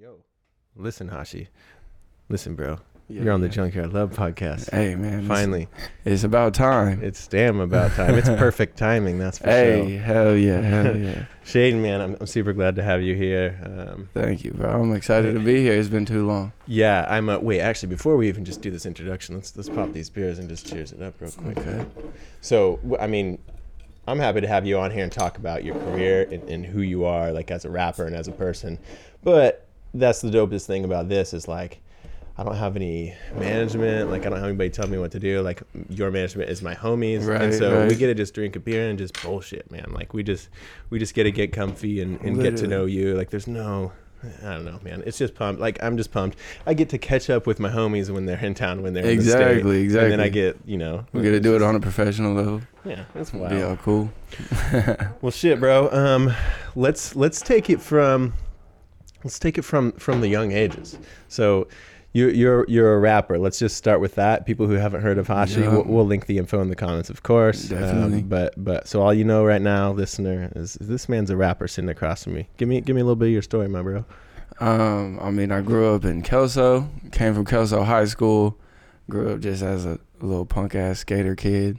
Yo, listen, Hvshi. Listen, bro. Yeah, You're on the yeah. Junkyard Love podcast. Hey man, Finally, it's, about time. it's damn about time. It's perfect timing, that's for hey, sure. hell yeah, hell yeah. Shaden, man, I'm, I'm super glad to have you here. Um, Thank you, bro. I'm excited to be here. It's been too long. yeah, I'm. Uh, wait, actually, before we even just do this introduction, let's let's pop these beers and just cheers it up real quick. Okay. So, I mean, I'm happy to have you on here and talk about your career and, and who you are, like as a rapper and as a person. But that's the dopest thing about this is like, I don't have any management. Like, I don't have anybody telling me what to do. Like, your management is my homies, and Right, so we get to just drink a beer and just bullshit, man. Like, we just we just get to get comfy and, and get to know you. Like, there's no. I don't know, man. It's just pumped. Like I'm just pumped. I get to catch up with my homies when they're in town, when they're in the state. Exactly, And then I get, you know, We got to do it on a professional level. Yeah, that's Be wild. all cool. Well, shit, bro. Um, let's let's take it from let's take it from from the young ages. So, you you're you're a rapper. Let's just start with that. People who haven't heard of Hvshi, Yeah. we'll, we'll link the info in the comments, of course. Um, Definitely. but but so all you know right now, listener, is, is this man's a rapper sitting across from me. Give me give me a little bit of your story, my bro. Um, I mean, I grew up in Kelso. Came from Kelso High School. Grew up just as a little punk ass skater kid.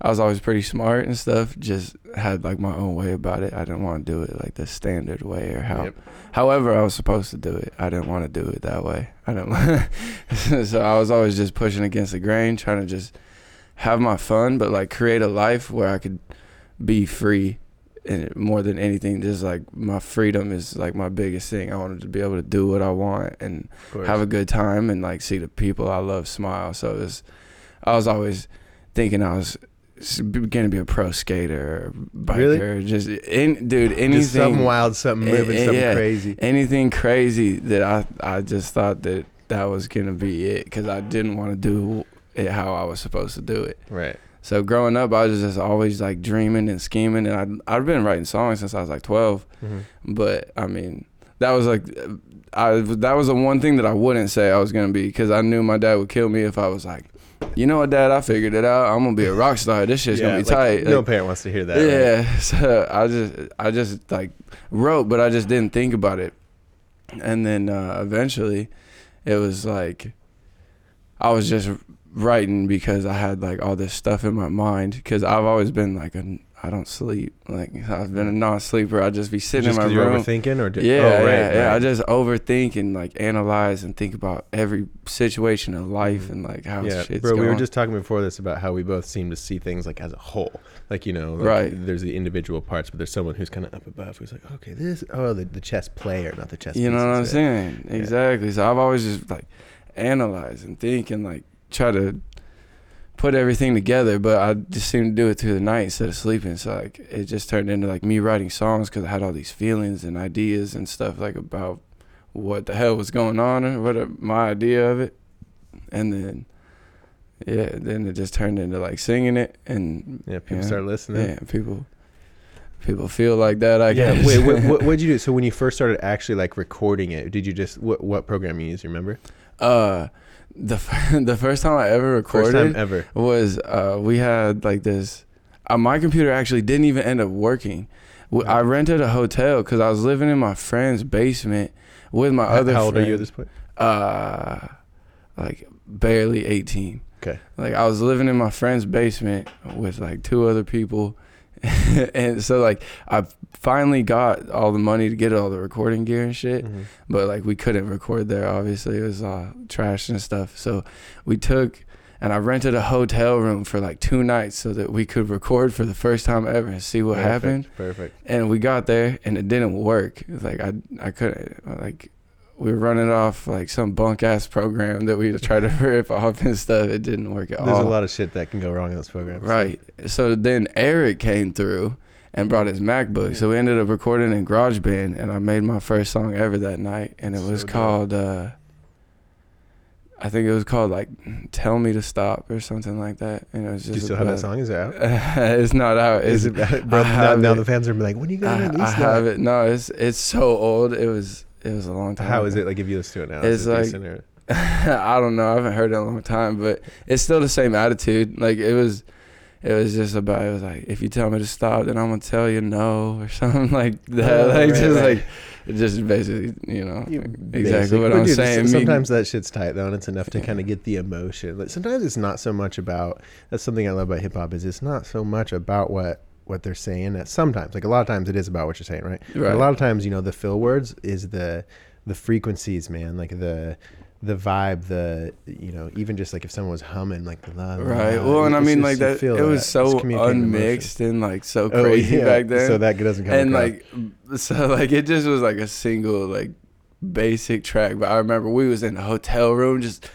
I was always pretty smart and stuff. Just had like my own way about it. I didn't want to do it like the standard way or how. Yep. However, I was supposed to do it. I didn't want to do it that way. I didn't. so I was always just pushing against the grain, trying to just have my fun, but like create a life where I could be free. And more than anything, just like my freedom is like my biggest thing. I wanted to be able to do what I want and have a good time and like see the people I love smile. So it's, I was always thinking I was gonna be a pro skater biker, Really? just in, dude anything just something wild, something moving, something yeah. crazy. anything crazy that I I just thought that that was gonna be it because I didn't want to do it how I was supposed to do it. Right. So growing up, I was just always like dreaming and scheming, and I I've been writing songs since I was like twelve. hmm But I mean, that was like, I that was the one thing that I wouldn't say I was gonna be because I knew my dad would kill me if I was like, you know what, dad, I figured it out. I'm gonna be a rock star. This shit's gonna be like, tight. No Like, parent wants to hear that. right? yeah. So I just I just like wrote, but I just didn't think about it. And then uh, eventually, it was like I was just writing because I had like all this stuff in my mind because I've always been like a I don't sleep like I've been a non-sleeper. I just be sitting Just in my you're room. overthinking, or just, Yeah, oh, right, yeah, yeah. I just overthink and like analyze and think about every situation of life mm-hmm. and like how yeah, shit's bro. going. We were just talking before this about how we both seem to see things like as a whole. Like you know, like, Right. There's the individual parts, but there's someone who's kind of up above who's like, okay, this, oh, the, the chess player, not the chess. you know what I'm pieces, yeah. saying? Exactly. So I've always just like analyze and think and like try to put everything together, but I just seemed to do it through the night instead of sleeping. So like it just turned into like me writing songs because I had all these feelings and ideas and stuff like about what the hell was going on or what my idea of it, and then yeah, then it just turned into like singing it and Yeah, people start listening. yeah, people people feel like that. I yeah. guess. Wait, what, what what'd you do? So when you first started actually like recording it, did you just what what program you use? You remember? uh, the f- the first time I ever First recorded time ever. was uh, we had like this. Uh, my computer actually didn't even end up working. I rented a hotel because I was living in my friend's basement with my How, other. how old are you at this point? Uh, like barely eighteen. Okay. Like I was living in my friend's basement with like two other people. and so like I finally got all the money to get all the recording gear and shit Mhm. but like we couldn't record there obviously it was all trash and stuff so we took and i rented a hotel room for like two nights so that we could record for the first time ever and see what Perfect, happened Perfect. and we got there and it didn't work like i i couldn't like we were running off like some bunk ass program that we tried to rip off and stuff it didn't work at There's all There's a lot of shit that can go wrong in those programs. Right. So then Eric came through and brought his MacBook. So we ended up recording in GarageBand, and I made my first song ever that night, and it was So called. Uh, I think it was called like "Tell Me to Stop" or something like that, and it was just. Do you still have that song? Is it out? it's not out. It's, Is it? Bro, now, now it. the fans are like, when are you gonna I, release I that? have it. No, it's it's so old. It was it was a long time. How is ago. it like if you listen to it now? It's Is it like- decent or- I don't know. I haven't heard it in a long time, but it's still the same attitude. Like it was, it was just about it was like if you tell me to stop, then I'm gonna tell you no or something like that. Oh, like right, just right. like it just basically you know You- exactly basic. what But I'm dude, saying. s- Me- Sometimes that shit's tight though, and it's enough to kind of get the emotion. Like sometimes it's not so much about. That's something I love about hip hop is it's not so much about what what they're saying. That sometimes, like a lot of times, it is about what you're saying, right? But Right. a lot of times, you know, the fill words is the the frequencies, man. Like the the vibe, the you know, even just like if someone was humming like the la, la, Right. Well, and I mean, just- like that. It was so unmixed and like so Oh, crazy yeah. back then. So that doesn't come and like, so like it just was like a single like basic track. But I remember we was in the hotel room just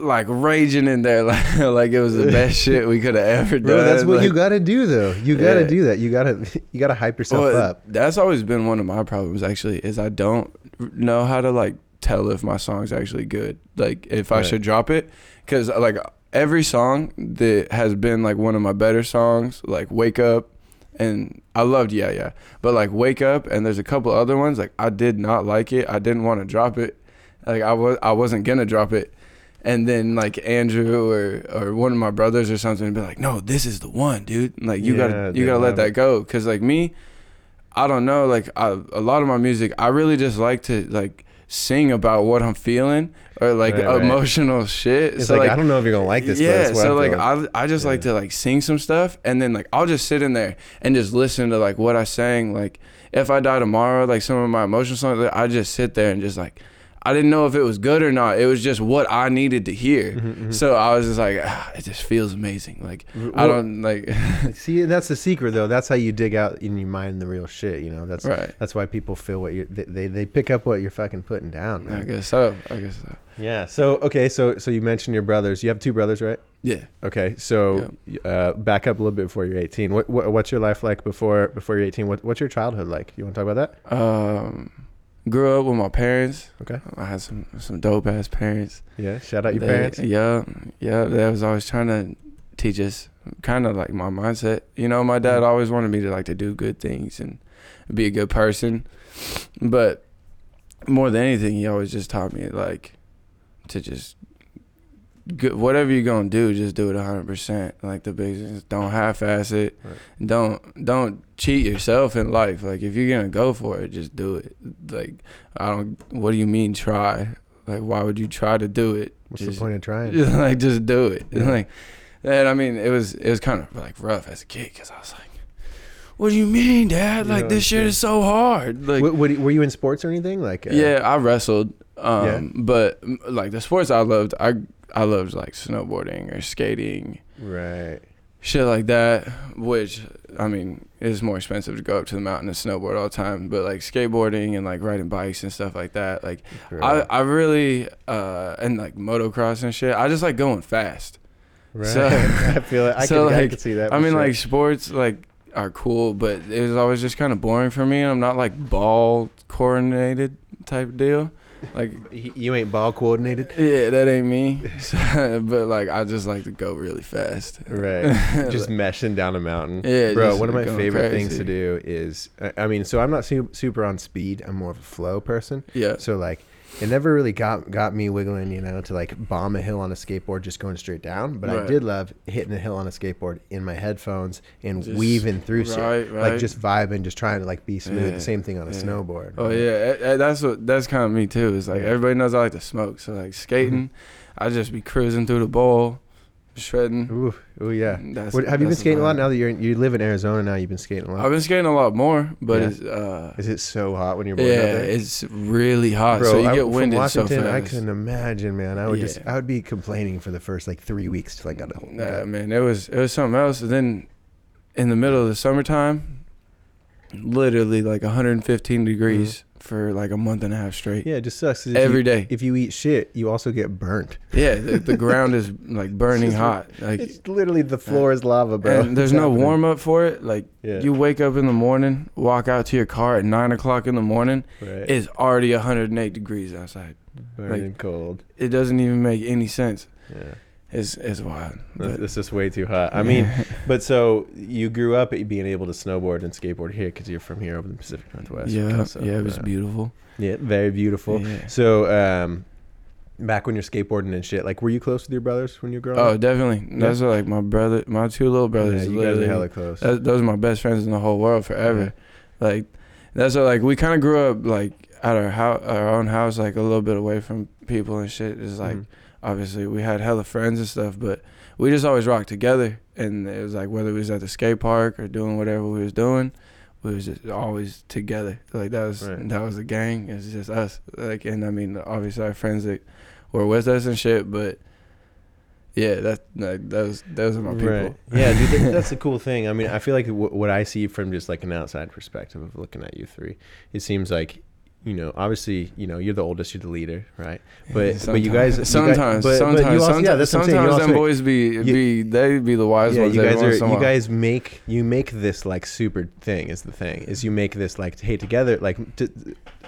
like raging in there, like like it was the best shit we could have ever done. Bro, that's what you got to do, though. You got to Yeah. do that. You got to you got to hype yourself Well, up. That's always been one of my problems. Actually, is I don't know how to like tell if my song's actually good. Like if I should drop it, because like every song that has been like one of my better songs, like Wake Up, and I loved Yeah Yeah, but like Wake Up, and there's a couple other ones like I did not like it. I didn't want to drop it. Like I was I wasn't gonna drop it. And then like Andrew or or one of my brothers or something be like, no, this is the one, dude. Like you Yeah, gotta you gotta let that go, cause like me, I don't know. Like I, a lot of my music, I really just like to like sing about what I'm feeling or like Right, right. emotional shit. It's so like, like, I don't know if you're gonna like this. but yeah, so I like feel. I I just like to like sing some stuff and then like I'll just sit in there and just listen to like what I sang. Like if I die tomorrow, like some of my emotional songs, I just sit there and just like I didn't know if it was good or not. It was just what I needed to hear. Mhm, mhm. So I was just like, ah, it just feels amazing. Like I don't like see. That's the secret, though. That's how you dig out in your mind the real shit. You know. That's right. that's why people feel what you they, they they pick up what you're fucking putting down. I guess so. I guess so. Yeah. So okay. So so you mentioned your brothers. You have two brothers, right? Yeah. Okay. So uh, back up a little bit before you're 18. What, what what's your life like before before you're 18? What what's your childhood like? You want to talk about that? Um, grew up with my parents. Okay. I had some some dope ass parents. Yeah. Shout out your They- parents. Yeah, yeah. They was always trying to teach us kind of like my mindset. You know, my dad Mhm. always wanted me to like to do good things and be a good person, but more than anything, he always just taught me like to just. Good, whatever you're gonna do, just do it 100. percent Like the business, don't half-ass it. Right. Don't don't cheat yourself in life. Like if you're gonna go for it, just do it. Like I don't. What do you mean try? Like why would you try to do it? What's just, the point of trying? just, like just do it. Yeah. Like, and I mean, it was it was kind of like rough as a kid because I was like, "What do you mean, Dad? Like this shit is so hard." Like, What, what, were you in sports or anything? Like uh, yeah, I wrestled. Um, Yeah. but like the sports I loved, I I loved like snowboarding or skating, Right. shit like that. Which I mean, it's more expensive to go up to the mountain and snowboard all the time. But like skateboarding and like riding bikes and stuff like that, like I, Right. I really uh and like motocross and shit. I just like going fast. right. so- I feel it. I, so, can, I like, can see that. I mean, sure. like sports like are cool, but it was always just kind of boring for me. I'm not like ball coordinated type deal. Like you ain't ball coordinated. yeah, that ain't me. So, but like I just like to go really fast. Right. Just meshing down a mountain. Yeah, Bro, one of my favorite things to do is, I- I mean, so I'm not su- super on speed. I'm more of a flow person. yeah. So like, it never really got got me wiggling, you know, to like bomb a hill on a skateboard just going straight down. But I did love hitting a hill on a skateboard in my headphones and Just- weaving through shit, right, like just vibing, just trying to like be smooth. Yeah, The same thing on a yeah. snowboard. Oh yeah, eh, eh, that's what that's kind of me too. It's like everybody knows I like to smoke, so like skating, Mm-hmm. I just be cruising through the bowl, shredding. Ooh, ooh, yeah. That's, What, have you been skating a lot now that you're in, you live in Arizona? Now you've been skating a lot. I've been skating a lot more, but Yeah. it's uh, Is it so hot when you're bored yeah, it's really hot, Bro, so you I- get winded so Washington, I fast. couldn't imagine, man. I would just, I would be complaining for the first like three weeks till I got home. Nah, man, it was it was something else. And then in the middle of the summertime, literally like 115 degrees for like a month and a half straight. Yeah, it just sucks. if Every you, day. If you eat shit, you also get burnt. Yeah, the, the ground is like burning just- hot. Like It's literally the floor is lava, bro. and there's It's no happening. warm up for it. Like Yeah. you wake up in the morning, walk out to your car at nine o'clock in the morning, right. it's already 108 degrees outside. burning cold. It doesn't even make any sense. Yeah, It's it's wild. But, it's just way too hot. I mean, but so you grew up being able to snowboard and skateboard here because you're from here over the Pacific Northwest. yeah, So, yeah, it was uh, beautiful. Yeah, very beautiful. Yeah. So, um, back when you're skateboarding and shit. Like, were you close with your brothers when you were growing Oh, up? definitely. That's like my brother, my two little brothers. yeah, you guys are hella close. that, those are my best friends in the whole world forever. Like that's what, like we kind of grew up like at our house, our own house, like a little bit away from people and shit. It's like Mhm. obviously we had hella friends and stuff, but we just always rocked together. And it was like whether we was at the skate park or doing whatever we was doing, we was just always together. Like that was Right. that was the gang. It's just us. Like and I mean obviously our friends that were with us and shit, but yeah, that like, those those are my people. Right. Yeah, dude, that, that's a cool thing. I mean, I feel like w- what I see from just like an outside perspective of looking at you three, it seems like, you know, obviously, you know, you're the oldest, you're the leader, right? But but you guys, you guys- sometimes, but, sometimes, but you also, yeah, that's what I'm saying. You sometimes them boys be you- be they be the wise yeah, ones. you guys are you guys make you make this like super thing is the thing is you make this like hey together like t-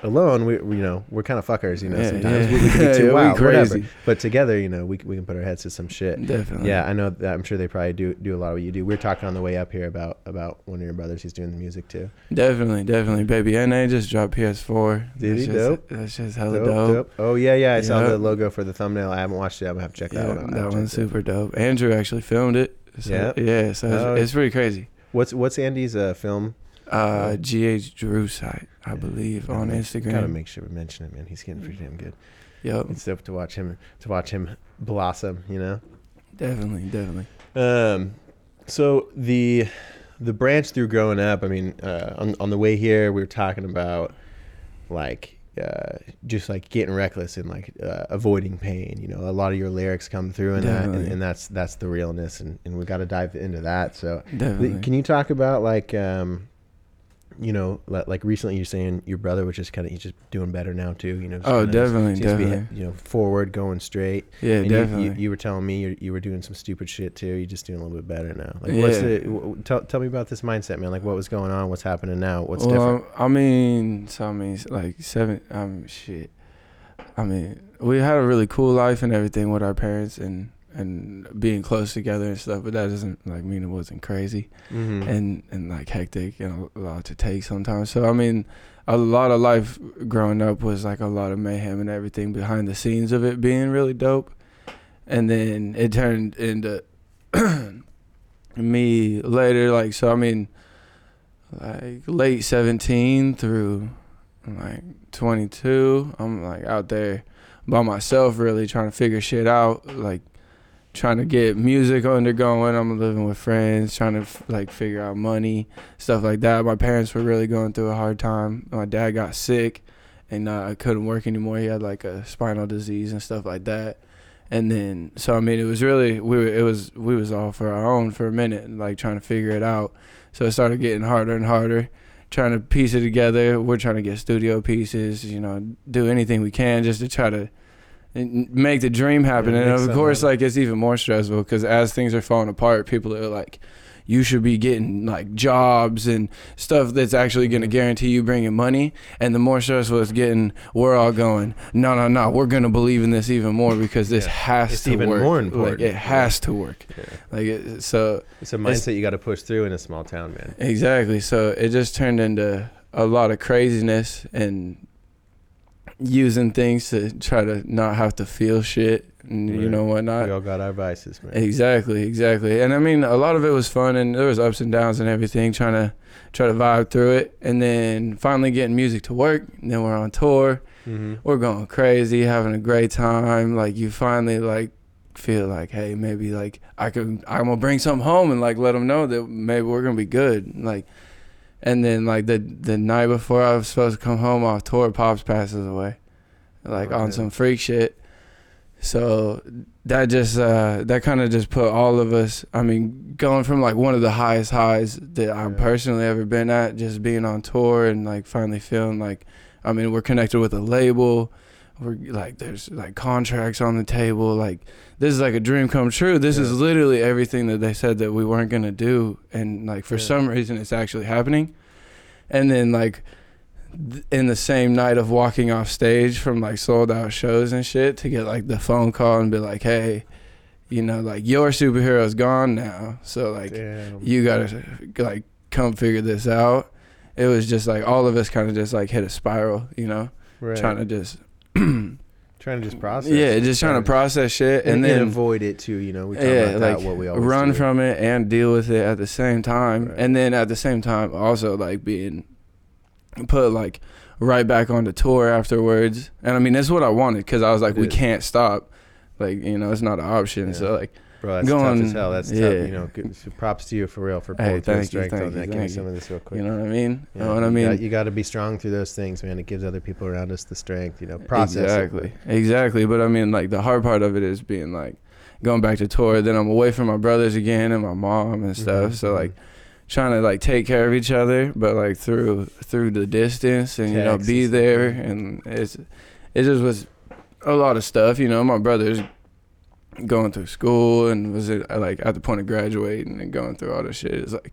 alone we we, you know we're kind of fuckers you know Yeah, sometimes yeah. we, we can be too Yeah, wild whatever but together you know we we can put our heads to some shit Definitely. yeah I know that I'm sure they probably do do a lot of what you do we are talking on the way up here about about one of your brothers he's doing the music too Definitely, definitely. Baby And they just dropped PS4. Did That's he? just, Dope. That's just hella Dope, dope. dope. oh yeah yeah I saw the logo for the thumbnail I haven't watched it I'm gonna have to check that Yeah, one out that one's checked it. super dope. Andrew actually filmed it. So, Yeah? Yeah, so it's, Oh. it's pretty crazy. what's what's Andy's uh, film Uh, GH Drew site, I believe, on Gotta make- Instagram. gotta make sure we mention it man. He's getting pretty damn good. Yep, it's dope to watch him to watch him blossom you know? Definitely, definitely. um so the the branch through growing up i mean uh on, on the way here we were talking about like uh, just like getting reckless and like uh, avoiding pain you know? A lot of your lyrics come through in that and, and that's that's the realness and, and we got to dive into that. So Definitely. can you talk about like um you know li- like recently you're saying your brother was just kind of he's just doing better now too you know Oh, definitely, seems to be, definitely. you know forward going straight yeah, and definitely. you, you were telling me you, you were doing some stupid shit too. You're just doing a little bit better now. Like, what's Yeah. the? W- tell, tell me about this mindset, man. Like, what was going on? What's happening now? What's well, different? I mean, so I mean, like seven. Um, shit. I mean, we had a really cool life and everything with our parents and and being close together and stuff. But that doesn't like mean it wasn't crazy Mm-hmm. and and like hectic and a lot to take sometimes. So I mean, a lot of life growing up was like a lot of mayhem and everything behind the scenes of it being really dope, and then it turned into me later. Like so, I mean, like late seventeen through like twenty two. I'm like out there by myself, really trying to figure shit out. Like trying to get music undergoing. I'm living with friends, trying to f- like figure out money, stuff like that. My parents were really going through a hard time. My dad got sick, and uh, I couldn't work anymore. He had like a spinal disease and stuff like that. And then, so I mean, it was really we were it was we was all for our own for a minute, like trying to figure it out. So it started getting harder and harder, trying to piece it together. We're trying to get studio pieces, you know, do anything we can just to try to and make the dream happen. Yeah, and of course, like it's even more stressful because as things are falling apart, people are like, you should be getting like jobs and stuff that's actually going to Mm-hmm. guarantee you bringing money. And the more stressful it's getting, we're all going, no, no, no, we're going to believe in this even more because this Yeah. has It's to even work. more Like, important. it has to work. Yeah. Like it, so. It's a mindset you got to push through in a small town, man. Exactly. So it just turned into a lot of craziness and using things to try to not have to feel shit and you Right. know whatnot. we all got our vices, man. Exactly, exactly. And I mean, a lot of it was fun, and there was ups and downs and everything. Trying to try to vibe through it, and then finally getting music to work. And then we're on tour. Mm-hmm. We're going crazy, having a great time. Like you finally like feel like, hey, maybe like I could, I'm gonna bring something home and like let them know that maybe we're gonna be good. Like, and then like the the night before I was supposed to come home off tour, pops passes away, like Oh, on some freak shit. So that just uh that kind of just put all of us. I mean, going from like one of the highest highs that I've personally ever been at, just being on tour and like finally feeling like, I mean, we're connected with a label. We're like, there's like contracts on the table. Like, this is like a dream come true. This is literally everything that they said that we weren't gonna do, and like for Yeah. some reason, it's actually happening. And then like th- in the same night of walking off stage from like sold out shows and shit to get like the phone call and be like, hey, you know, like your superhero's gone now, so like Damn. you gotta like come figure this out. It was just like all of us kind of just like hit a spiral, you know, Right. trying to just Trying to just process. yeah, just trying to process shit and, and, then avoid it too. You know, we talk yeah, about that. like What we always run do. from it and deal with it at the same time, Right. and then at the same time also like being put like right back on the tour afterwards. And I mean that's what I wanted because I was like, It we is. can't stop. Like you know, it's not an option. Yeah. So like, Bro, that's going- tough as hell. That's yeah. tough. You know, good, props to you for real for Hey, pulling through thank you, strength thank on you, that. Give me some of this real quick. you know what I mean? You know what I you mean? got- You got to be strong through those things, man. It gives other people around us the strength. You know, process. it. Exactly, exactly. But I mean, like the hard part of it is being like going back to tour. Then I'm away from my brothers again and my mom and stuff. Mhm, So like trying to like take care of each other, but like through through the distance and you know be there. And it's it just was a lot of stuff. You know, my brothers going through school and was it uh, like at the point of graduating and going through all this shit. It's like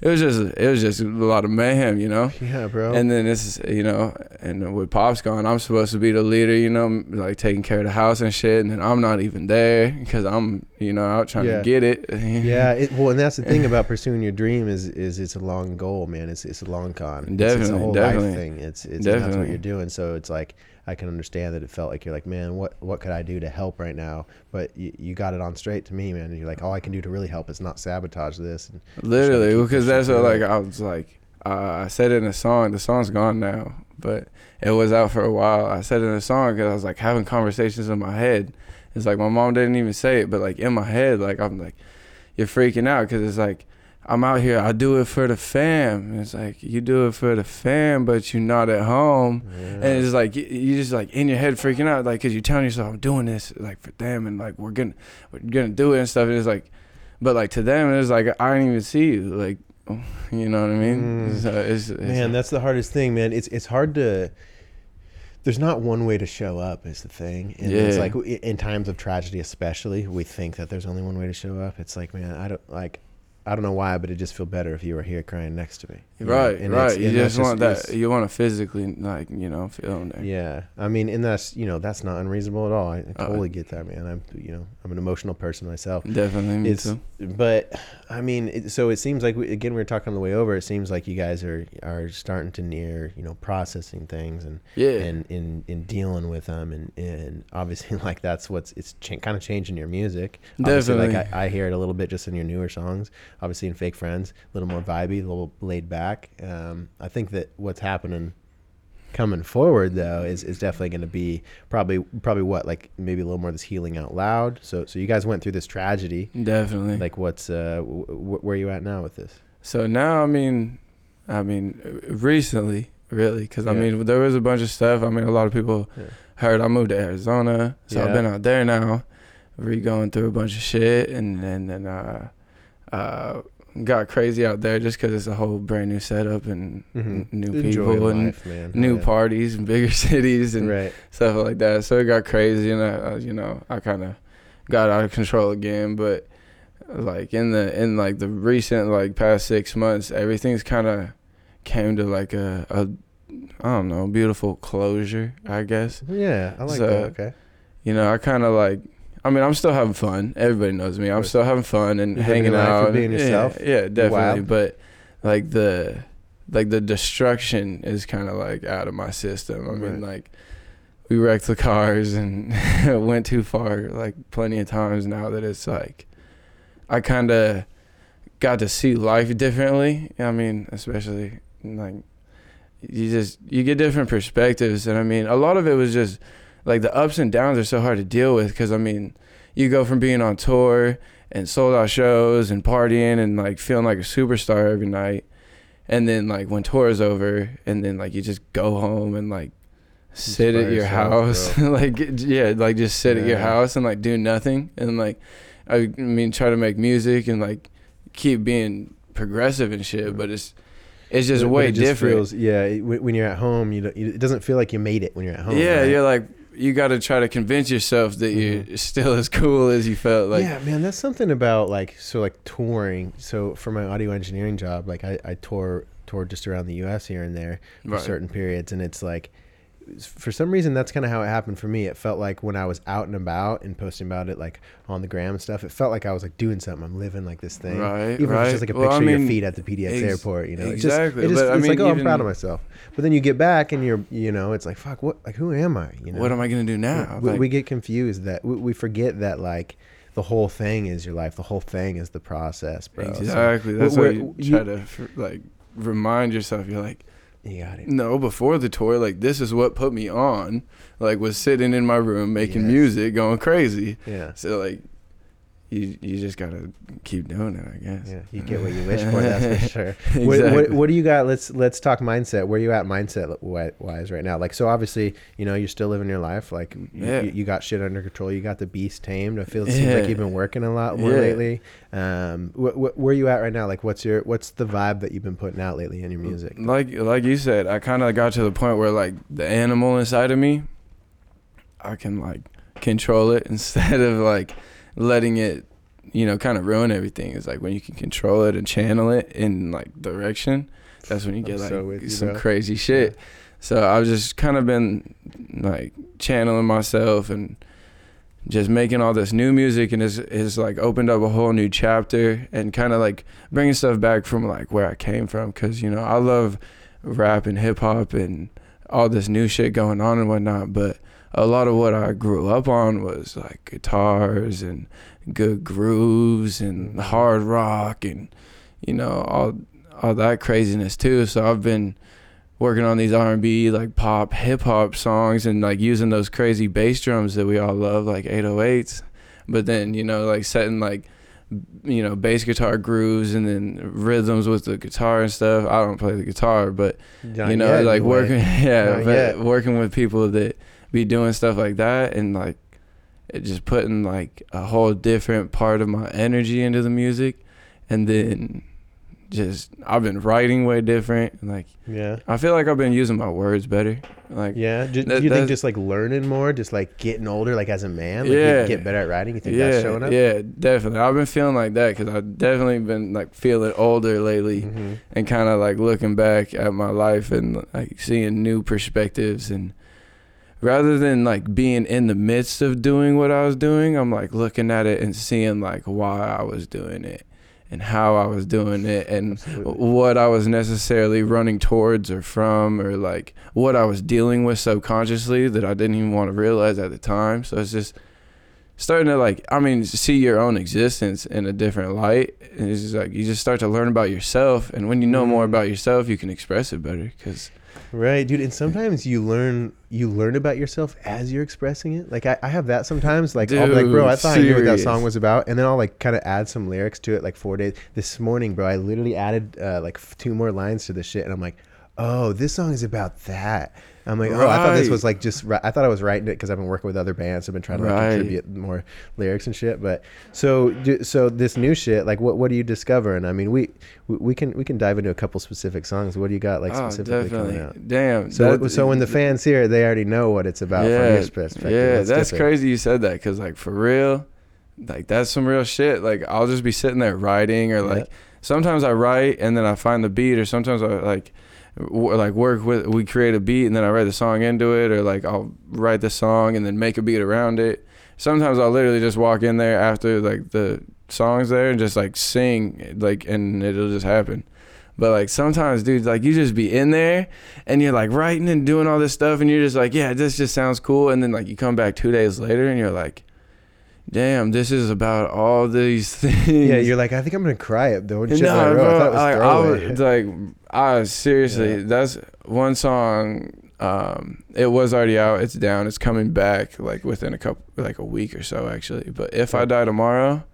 it was just it was just a lot of mayhem. You know. Yeah, bro. And then this is, you know, and with Pop's gone, I'm supposed to be the leader, you know, like taking care of the house and shit. And then I'm not even there because I'm, you know, out trying Yeah. to get it. yeah, it, well, and that's the thing about pursuing your dream is is it's a long goal, man. It's it's a long con. It's- it's, Definitely, a whole definitely. life thing. It's it's that's what you're doing. So it's like I can understand that it felt like you're like, man, what what could I do to help right now? But you, you got it on straight to me, man. And you're like, all I can do to really help is not sabotage this. And Literally, because that's what, like. I was like, uh, I said it in a song. The song's gone now, but it was out for a while. I said it in a song because I was like having conversations in my head. It's like my mom didn't even say it, but like in my head, like I'm like, you're freaking out because it's like I'm out here. I do it for the fam. And it's like you do it for the fam, but you're not at home. And it's like you, just like in your head freaking out, like because you're telling yourself I'm doing this like for them, and like we're gonna we're gonna do it and stuff. And it's like, but like to them, it's like I didn't even see you, like you know what I mean? Mm. So it's, it's man, that's the hardest thing, man. It's it's hard to. There's not one way to show up is the thing, and it's like in times of tragedy, especially, we think that there's only one way to show up. It's like, man, I don't like, I don't know why, but it just feel better if you were here crying next to me. know? right, And right. You and just want it's- that. You want to physically like you know feel there. Yeah, I mean, and that's you know that's not unreasonable at all. I, I Uh, totally get that, man. I'm you know I'm an emotional person myself. Definitely, me It's too. but I mean, it, so it seems like we, again we were talking on the way over. It seems like you guys are are starting to near you know processing things and Yeah, and in in dealing with them and and obviously like that's what's it's ch- kind of changing your music. Obviously, Definitely. like I, I hear it a little bit just in your newer songs. Obviously, in Fake Friends, a little more vibey, a little laid back. Um, I think that what's happening coming forward though is, is definitely going to be probably probably what like maybe a little more of this healing out loud. So so you guys went through this tragedy. definitely. Like what's uh w- w- where are you at now with this? So now, I mean, I mean, recently, really, because I mean, there was a bunch of stuff. I mean, a lot of people Yeah. heard I moved to Arizona, so I've been out there now, re going through a bunch of shit, and and then uh, uh, got crazy out there just because it's a whole brand new setup and new Mm-hmm. The joy of people and man. new Yeah. parties and bigger cities and Right. stuff like that. So it got crazy, and I, you know, I kind of got out of control again. But like in the in like the recent like past six months, everything's kind of came to like a, a I don't know beautiful closure, I guess. Yeah, I like So, that. Okay. You know, I kind of like. I mean, I'm still having fun. Everybody knows me. I'm still having fun and You're hanging your life, you're out. being Yeah, yourself. Yeah, definitely. wild. But like the like the destruction is kind of like out of my system. I mean, Right. like we wrecked the cars and went too far like plenty of times now that it's like I kind of got to see life differently. I mean, especially like you just you get different perspectives and I mean, a lot of it was just like the ups and downs are so hard to deal with cuz I mean, you go from being on tour and sold out shows and partying and like feeling like a superstar every night and then like when tour is over and then like you just go home and like sit at your house like yeah like just sit at your house and like do nothing and like I mean try to make music and like keep being progressive and shit but it's it's just But- way it just different feels- yeah, when when you're at home, you, don't, it doesn't feel like you made it when you're at home. yeah right? you're like you got to try to convince yourself that you're mm-hmm. still as cool as you felt like yeah, man, that's something about like so like touring. So for my audio engineering job, like I, I tour tour just around the U.S. here and there for Right. certain periods, and it's like for some reason that's kind of how it happened for me. It felt like when I was out and about and posting about it like on the gram and stuff, it felt like I was like doing something. I'm living like this thing. Right, Even if it's just like a Well, picture I of your feet at the PDX ex- airport. You know, It exactly, just, it just, but I it's like mean, oh, I'm proud of myself. But then you get back and you're you know it's like fuck what like who am I? You know What am I gonna do now? we, Like, we get confused that we, we forget that like the whole thing is your life. The whole thing is the process, bro. So exactly. That's we're- why you you- try to like remind yourself. You're like, you got it. no, before the tour, like this is what put me on. Like was sitting in my room making Yes. music, going crazy. Yeah. So like, you you just gotta keep doing it, I guess. Yeah, you get what you wish for. That's for sure. exactly. What, what, what do you got? Let's let's talk mindset. Where you at mindset wise right now? Like, so obviously, you know, you're still living your life. Like, you, Yeah. you, you got shit under control. You got the beast tamed. I feel it seems like you've been working a lot more Yeah. lately. Um, wh- wh- where you at right now? Like, what's your what's the vibe that you've been putting out lately in your music? Like like you said, I kind of got to the point where like the animal inside of me, I can like control it instead of like letting it, you know, kind of ruin everything. is like when you can control it and channel it in like direction, that's when you I'm get like so you, some bro. crazy shit. So I've just kind of been like channeling myself and just making all this new music and it's, it's like opened up a whole new chapter and kind of like bringing stuff back from like where I came from because you know I love rap and hip hop and all this new shit going on and whatnot but a lot of what I grew up on was like guitars and good grooves and Mhm. hard rock and you know all all that craziness too so I've been working on these R&B like pop hip hop songs and like using those crazy bass drums that we all love like 808s but then you know like setting like you know bass guitar grooves and then rhythms with the guitar and stuff I don't play the guitar but Not you know yet, like anyway. working yeah Not but yet. working with people that be doing stuff like that and like it just putting like a whole different part of my energy into the music and then just I've been writing way different like Yeah. I feel like I've been using my words better. Like, Yeah. Do, That- you think just like learning more, just like getting older, like as a man, like Yeah. you get better at writing? You think yeah, that's showing up? yeah, definitely. I've been feeling like that because I've definitely been like feeling older lately hmm and kind of like looking back at my life and like seeing new perspectives and rather than like being in the midst of doing what I was doing, I'm like looking at it and seeing like why I was doing it and how I was doing it and Absolutely. what I was necessarily running towards or from or like what I was dealing with subconsciously that I didn't even want to realize at the time. So it's just starting to like I mean see your own existence in a different light. And it's just like you just start to learn about yourself and when you know more Mm. about yourself, you can express it better cuz Right, dude. And sometimes you learn you learn about yourself as you're expressing it. Like I, I have that sometimes. Like I'll be like, bro, I thought I knew what that song was about, and then I'll like kind of add some lyrics to it. Like four days this morning, bro, I literally added uh, like f- two more lines to the shit, and I'm like, oh, this song is about that. I'm like, oh, I thought this Right. was like just. ri- I thought I was writing it because I've been working with other bands. I've been trying to like, Right. contribute more lyrics and shit. But so do- so this new shit, like, what what are you discovering? I mean, we we we can we can dive into a couple specific songs. What do you got like oh, specifically coming definitely. out? Damn. So, that- so when the fans hear it, they already know what it's about from your perspective. Yeah, that's crazy you said that because, like, for real, like, that's some real shit. Like, I'll just be sitting there writing, or Yeah. like, sometimes I write and then I find the beat, or sometimes I like, like work with, we create a beat and then I write the song into it, or like, I'll write the song and then make a beat around it. Sometimes I'll literally just walk in there after like the song's there and just like sing, like, and it'll just happen. But like sometimes, dude, like you just be in there and you're like writing and doing all this stuff, and you're just like, yeah, this just sounds cool. And then like you come back two days later and you're like, damn, this is about all these things. Yeah, you're like, I think I'm gonna cry it though. No, I bro, I was like, I was like, I seriously, Yeah. that's one song. Um, it was already out. It's down. It's coming back like within a couple, like a week or so, actually. But if I die tomorrow,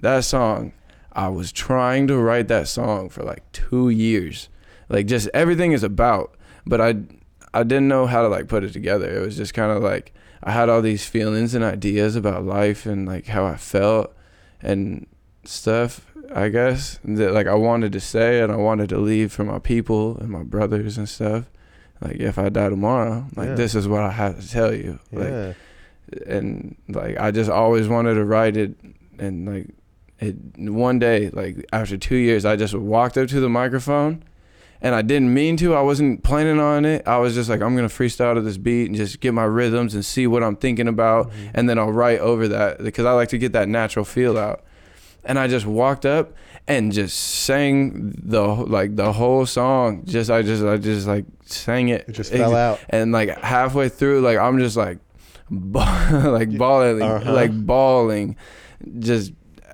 that song, I was trying to write that song for like two years. Like just everything is about, but I, I didn't know how to like put it together. It was just kind of like I had all these feelings and ideas about life and like how I felt and stuff. I guess that like I wanted to say and I wanted to leave for my people and my brothers and stuff. Like if I die tomorrow, like Yeah. this is what I have to tell you. Like yeah, and like I just always wanted to write it and like it one day like after 2 years I just walked up to the microphone and I didn't mean to. I wasn't planning on it. I was just like, I'm gonna freestyle to this beat and just get my rhythms and see what I'm thinking about, Mm-hmm. and then I'll write over that because I like to get that natural feel out. And I just walked up and just sang the like the whole song. Just I just I just like sang it. It just fell out. And like halfway through, like I'm just like, ba- like bawling, Uh-huh. like bawling, just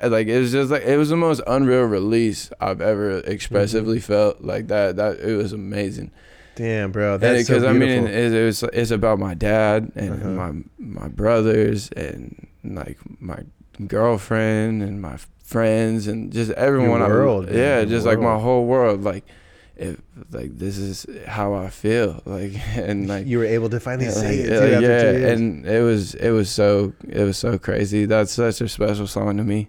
like it was just like it was the most unreal release I've ever expressively Mm-hmm. felt. Like that, that it was amazing. Damn, bro. That's so Because I mean, it, it was it's about my dad and Uh-huh. my my brothers and like my girlfriend and my friends and just everyone. I- world, man, yeah, your just like my whole world. Like, if like this is how I feel. Like and like you were able to finally yeah, say like, it yeah, after yeah, and it was it was so it was so crazy. That's such a special song to me.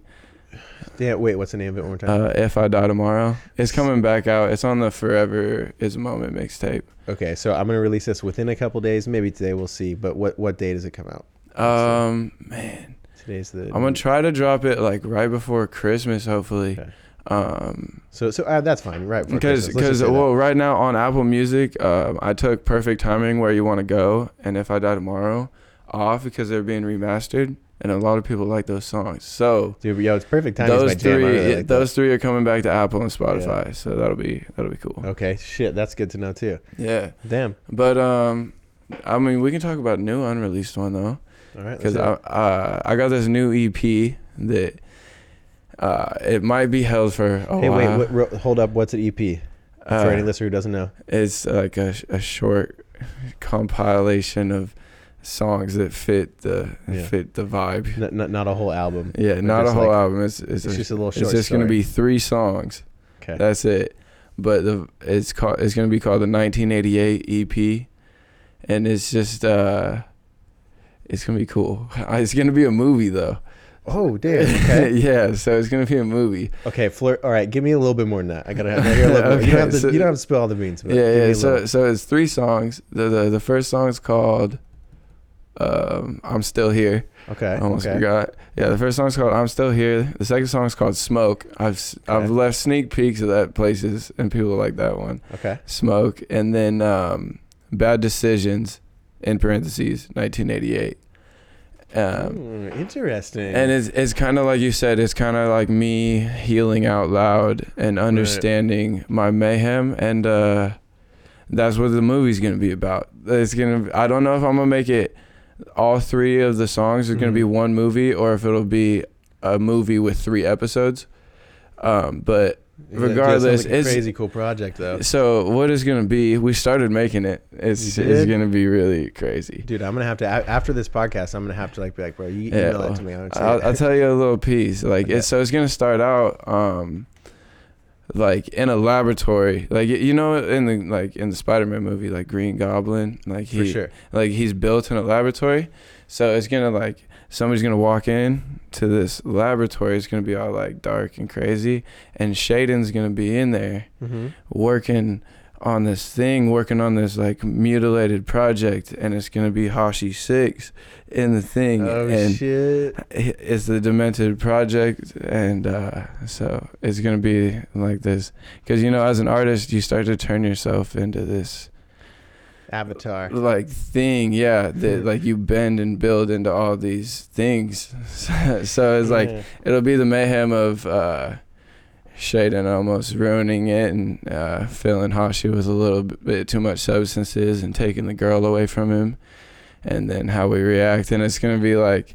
Yeah, wait, what's the name of it one more time? Uh, if I die tomorrow, it's coming back out. It's on the Forever Is a Moment mixtape. okay, so I'm gonna release this within a couple days. Maybe today we'll see. But what what day does it come out? Um, man, Today's the. I'm gonna try to drop it like right before Christmas, hopefully. Okay. Um, So so uh, that's fine, right? because. Because well, right now on Apple Music, uh, I took Perfect Timing Where You Want to Go and If I Die Tomorrow off because they're being remastered, and a lot of people like those songs. So Dude, yo, it's perfect timing. those my jam. I three, really like that. those three are coming back to Apple and Spotify. So that'll be that'll be cool. Okay, shit, that's good to know too. Yeah, Damn. but um, I mean, we can talk about new unreleased one though. All right. because I uh, I got this new EP that uh, it might be held for a. Hey, while. wait, what, hold up. What's an EP? Uh, For any listener who doesn't know. it's like a, a short compilation of songs that fit the Yeah. fit the vibe. Not, not, not a whole album. Yeah, But not a whole like- album. It's it's, It's a- just a little short it's just gonna be three songs. Okay. That's it. But the it's called it's gonna be called the 1988 EP, and it's just uh, it's gonna be cool. It's gonna be a movie though. oh, damn. Okay. yeah, so it's gonna be a movie. okay, flirt. All right, give me a little bit more than that. I gotta have, I hear a little bit. You, don't have to, so- you don't have to spill all the beans. But yeah, yeah. So so it's three songs. The the, the first song is called um, "I'm Still Here." Okay. I almost okay. forgot. Yeah, the first song is called "I'm Still Here." The second song is called "Smoke." I've s- I've left sneak peeks of that places, and people like that one. Okay. "Smoke," and then um, "Bad Decisions," in parentheses, 1988. Um, Hmm, interesting. and it's it's kind of like you said. It's kind of like me healing out loud and understanding my mayhem, and uh, that's what the movie's gonna be about. It's gonna. I don't know if I'm gonna make it. All three of the songs are gonna be Mhm. one movie, or if it'll be a movie with three episodes. Um, but Yeah, dude, that sounds regardless, like a it's- crazy cool project though. so what is gonna be? We started making it. It's it's gonna be really crazy. Dude, I'm gonna have to after this podcast. I'm gonna have to like be like, bro, you Yeah, email it to me. I want to see I'll. I'll tell you a little piece. Like Okay. it's so it's gonna start out um like in a laboratory. Like you know in the like in the Spider-Man movie like Green Goblin, like for he sure. like he's built in a laboratory. So it's gonna like somebody's gonna walk in to this laboratory. It's gonna be all like dark and crazy, and Shaden's gonna be in there Mm-hmm. working on this thing, working on this like mutilated project, and it's gonna be Hvshi Six in the thing, Oh and shit. it's the Demented Project, and uh, so it's gonna be like this. Because you know, as an artist, you start to turn yourself into this Avatar. like thing, yeah, that like you bend and build into all these things. so it's like Yeah. it'll be the mayhem of uh Shaden almost ruining it and uh filling Hvshi was a little bit too much substances and taking the girl away from him and then how we react and it's gonna be like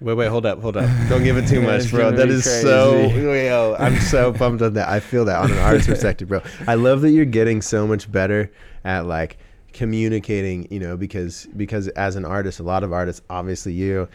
Wait, wait, hold up, hold up. Don't give it too much, bro. That is so. Yo, I'm so pumped on that. I feel that on an artist perspective, bro. I love that you're getting so much better at like communicating. You know, because because as an artist, a lot of artists, obviously you,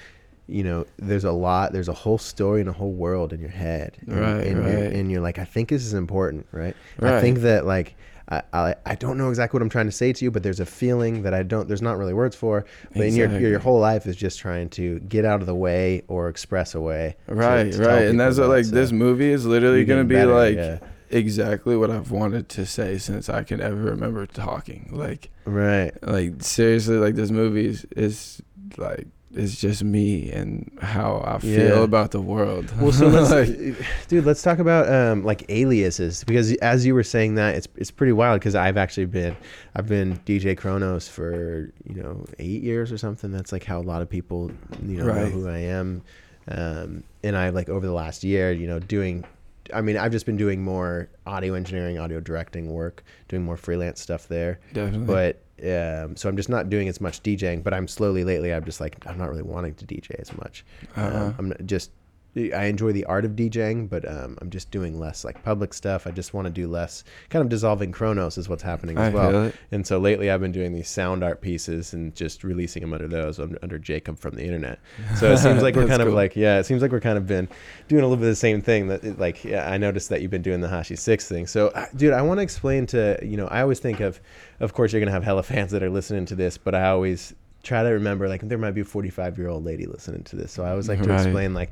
you know, there's a lot, there's a whole story and a whole world in your head, and, Right, and You're, and you're like, I think this is important, right? I think that like. I, I, I don't know exactly what I'm trying to say to you, but there's a feeling that I don't. There's not really words for. But in your, your your whole life is just trying to get out of the way or express a way. to- right, to tell right. And that's what like so this movie is literally gonna be better, like yeah. exactly what I've wanted to say since I can ever remember talking. Like right. like seriously like this movie is, is like is just me and how I feel Yeah. about the world. Well, so let's, Like, dude, let's talk about um, like aliases because as you were saying that, it's it's pretty wild because I've actually been I've been DJ Kronos for you know eight years or something. That's like how a lot of people you know know who I am, um, and I like over the last year, you know, doing. I mean, I've just been doing more audio engineering, audio directing work, doing more freelance stuff there. definitely. But um, so I'm just not doing as much DJing. But I'm slowly lately. I'm just like I'm not really wanting to DJ as much. Uh-uh. Um, I'm just I enjoy the art of DJing, but um, I'm just doing less like public stuff. I just want to do less. Kind of dissolving Chronos is what's happening as I well. feel it. And so lately, I've been doing these sound art pieces and just releasing them under those un- under Jacob from the internet. So it seems like we're kind of like yeah, it seems like we're kind of been doing a little bit of the same thing. That it, like yeah, I noticed that you've been doing the Hvshi Six thing. So uh, dude, I want to explain to you know I always think of, of course you're gonna have hella fans that are listening to this, but I always try to remember like there might be a 45 year old lady listening to this. So I always like to Right. explain like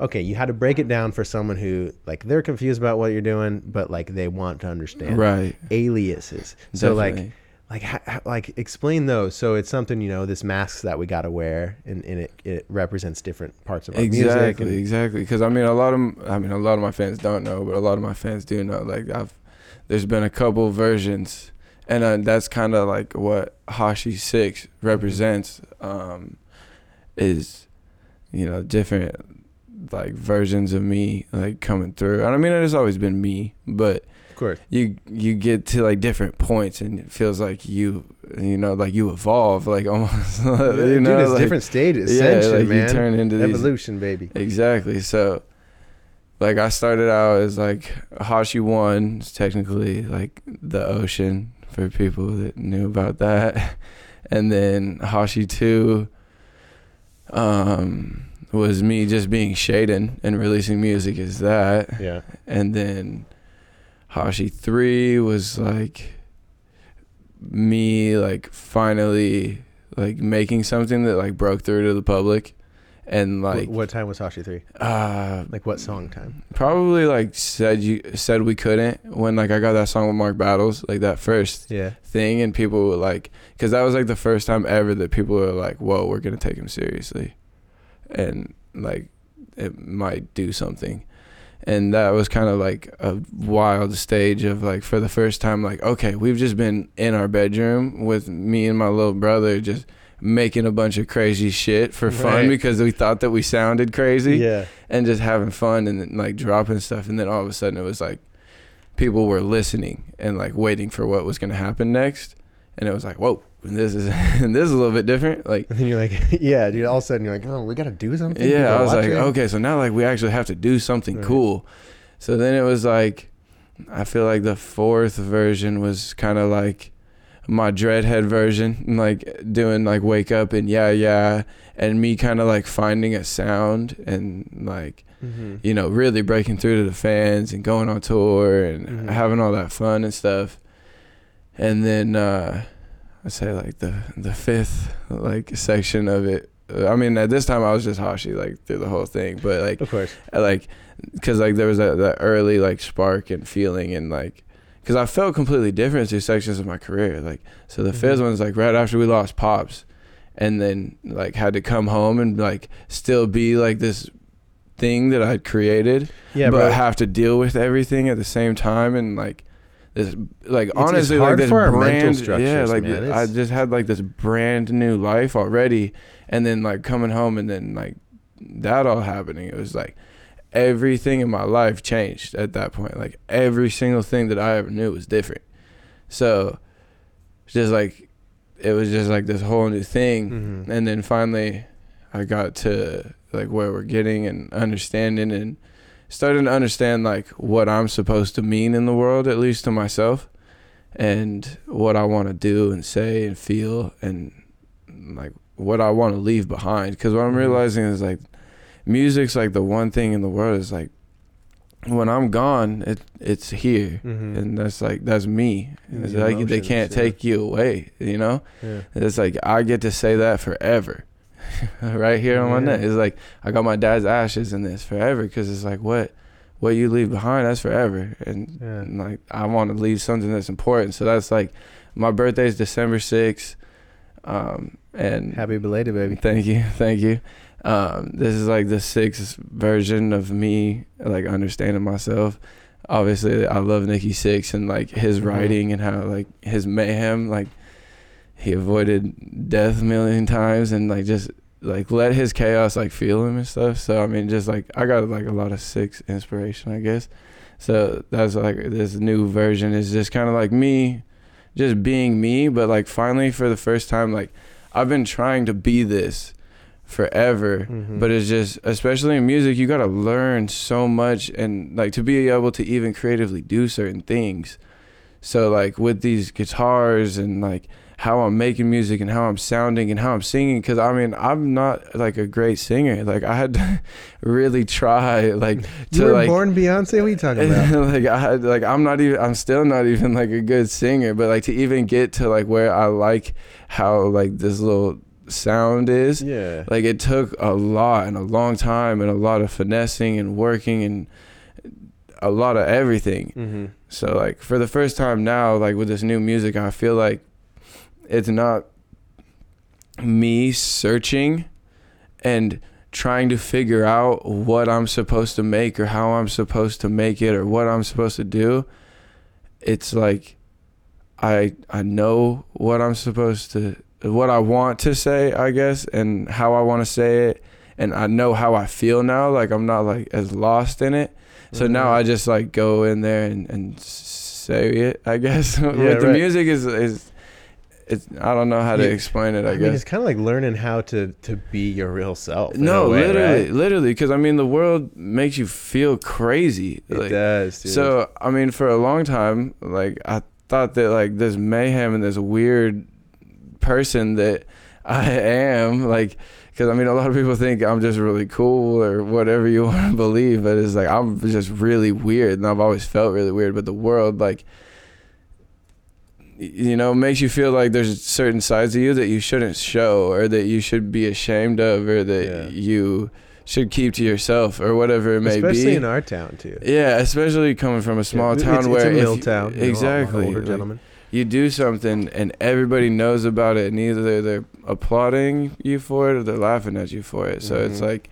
okay, you had to break it down for someone who like they're confused about what you're doing, but like they want to understand Right. aliases. So like Definitely. like ha- ha- like explain those. So it's something you know this masks that we got to wear, and, and it, it represents different parts of our music. exactly, And, exactly. Because I mean, a lot of I mean, a lot of my fans don't know, but a lot of my fans do know. Like I've, there's been a couple versions, and uh, that's kind of like what Hvshi Six represents. Um, is, you know, different like versions of me like coming through. And I mean, it has always been me, but of course, you you get to like different points, and it feels like you you know like you evolve like almost you dude, know it's like, different stages, yeah, like man. you turn into these Evolution, baby. Exactly. So, like, I started out as like Hvshi One, is technically like the ocean for people that knew about that, and then Hvshi Two, um, was me just being Shaden and releasing music as that, Yeah, and then Hvshi Three was like me like finally like making something that like broke through to the public and like what time was Hvshi three? uh Like what song time? probably like said you said we couldn't when like I got that song with Mark Battles like that first Yeah, thing and people were like because that was like the first time ever that people were like whoa we're gonna take him seriously and like it might do something. And that was kind of like a wild stage of like for the first time like okay we've just been in our bedroom with me and my little brother just making a bunch of crazy shit for fun Right. because we thought that we sounded crazy yeah, and just having fun and then, like dropping stuff. And then all of a sudden it was like people were listening and like waiting for what was going to happen next. And it was like whoa this is this is a little bit different like and then you're like, yeah, dude. All of a sudden you're like, oh, we gotta do something. Yeah i was like watching. okay so now like we actually have to do something Right. cool so then it was like i feel like the fourth version was kind of like my dreadhead version like doing like wake up and yeah yeah and me kind of like finding a sound and like Mhm. you know, really breaking through to the fans and going on tour and Mhm. having all that fun and stuff. And then uh I'd say like the the fifth like section of it. I mean, at this time I was just Hvshi like through the whole thing, but like Of course. Like because like there was that, that early like spark and feeling and like because I felt completely different through sections of my career. Like so, the fifth Mhm. one's like right after we lost pops, and then like had to come home and like still be like this thing that I'd created, Yeah, but bro. have to deal with everything at the same time and like. This, like it's honestly, hard like this for our mental brand, yeah, like man. I just had like this brand new life already, and then like coming home and then like that all happening, it was like everything in my life changed at that point. Like every single thing that I ever knew was different. So just like it was just like this whole new thing. Mhm. And then finally I got to like where we're getting and understanding and starting to understand like what I'm supposed to mean in the world, at least to myself, and what I want to do and say and feel and like what I want to leave behind. Because what I'm Mhm. realizing is like music's like the one thing in the world is like when I'm gone, it it's here. Mhm. And that's like that's me. And It's the like they can't yeah. take you away, you know? yeah. It's like I get to say that forever, right here on my neck. It's like I got my dad's ashes in this forever because it's like what, what you leave behind that's forever, and, Yeah. and, like I want to leave something that's important. So that's like my birthday is December sixth, um, and Happy belated, baby. Thank you, thank you. Um, this is like the sixth version of me like understanding myself. Obviously, I love Nikki Sixx and like his Mhm. writing and how like his mayhem, like he avoided death a million times and like just like let his chaos like feel him and stuff. So I mean, just like I got like a lot of Sixx inspiration, I guess. So that's like this new version is just kind of like me, just being me, but like finally for the first time, like I've been trying to be this forever Mhm. but it's just especially in music you got to learn so much and like to be able to even creatively do certain things so like with these guitars and like how I'm making music and how I'm sounding and how I'm singing cuz I mean I'm not like a great singer like I had to really try like you to were like born Beyonce. What are you talking about? like I had like I'm not even I'm still not even like a good singer, but like to even get to like where I like how like this little sound is. yeah. Like it took a lot and a long time and a lot of finessing and working and a lot of everything. Mm-hmm. So like for the first time now, like with this new music, I feel like it's not me searching and trying to figure out what I'm supposed to make or how I'm supposed to make it or what I'm supposed to do. It's like I I know what I'm supposed to what I want to say, I guess, and how I want to say it and I know how I feel now, like I'm not like as lost in it. So now Mhm. I just like go in there and, and say it. I guess Yeah, with the music is is it's I don't know how to explain it. I, I, mean, guess it's kind of like learning how to to be your real self. no, way, literally, right? literally, because I mean the world makes you feel crazy. It Like, does. Dude. so I mean, for a long time, like I thought that like this mayhem and this weird person that I am, like, because I mean, a lot of people think I'm just really cool or whatever you want to believe, but it's like I'm just really weird, and I've always felt really weird. But the world, like, you know, makes you feel like there's certain sides of you that you shouldn't show, or that you should be ashamed of, or that Yeah. you should keep to yourself, or whatever it may especially be. in our town too. Yeah, especially coming from a small Yeah, town it's, where it's a mill you- town. exactly, older like, gentlemen. you do something and everybody knows about it, and either they're applauding you for it or they're laughing at you for it. So it's Mhm. like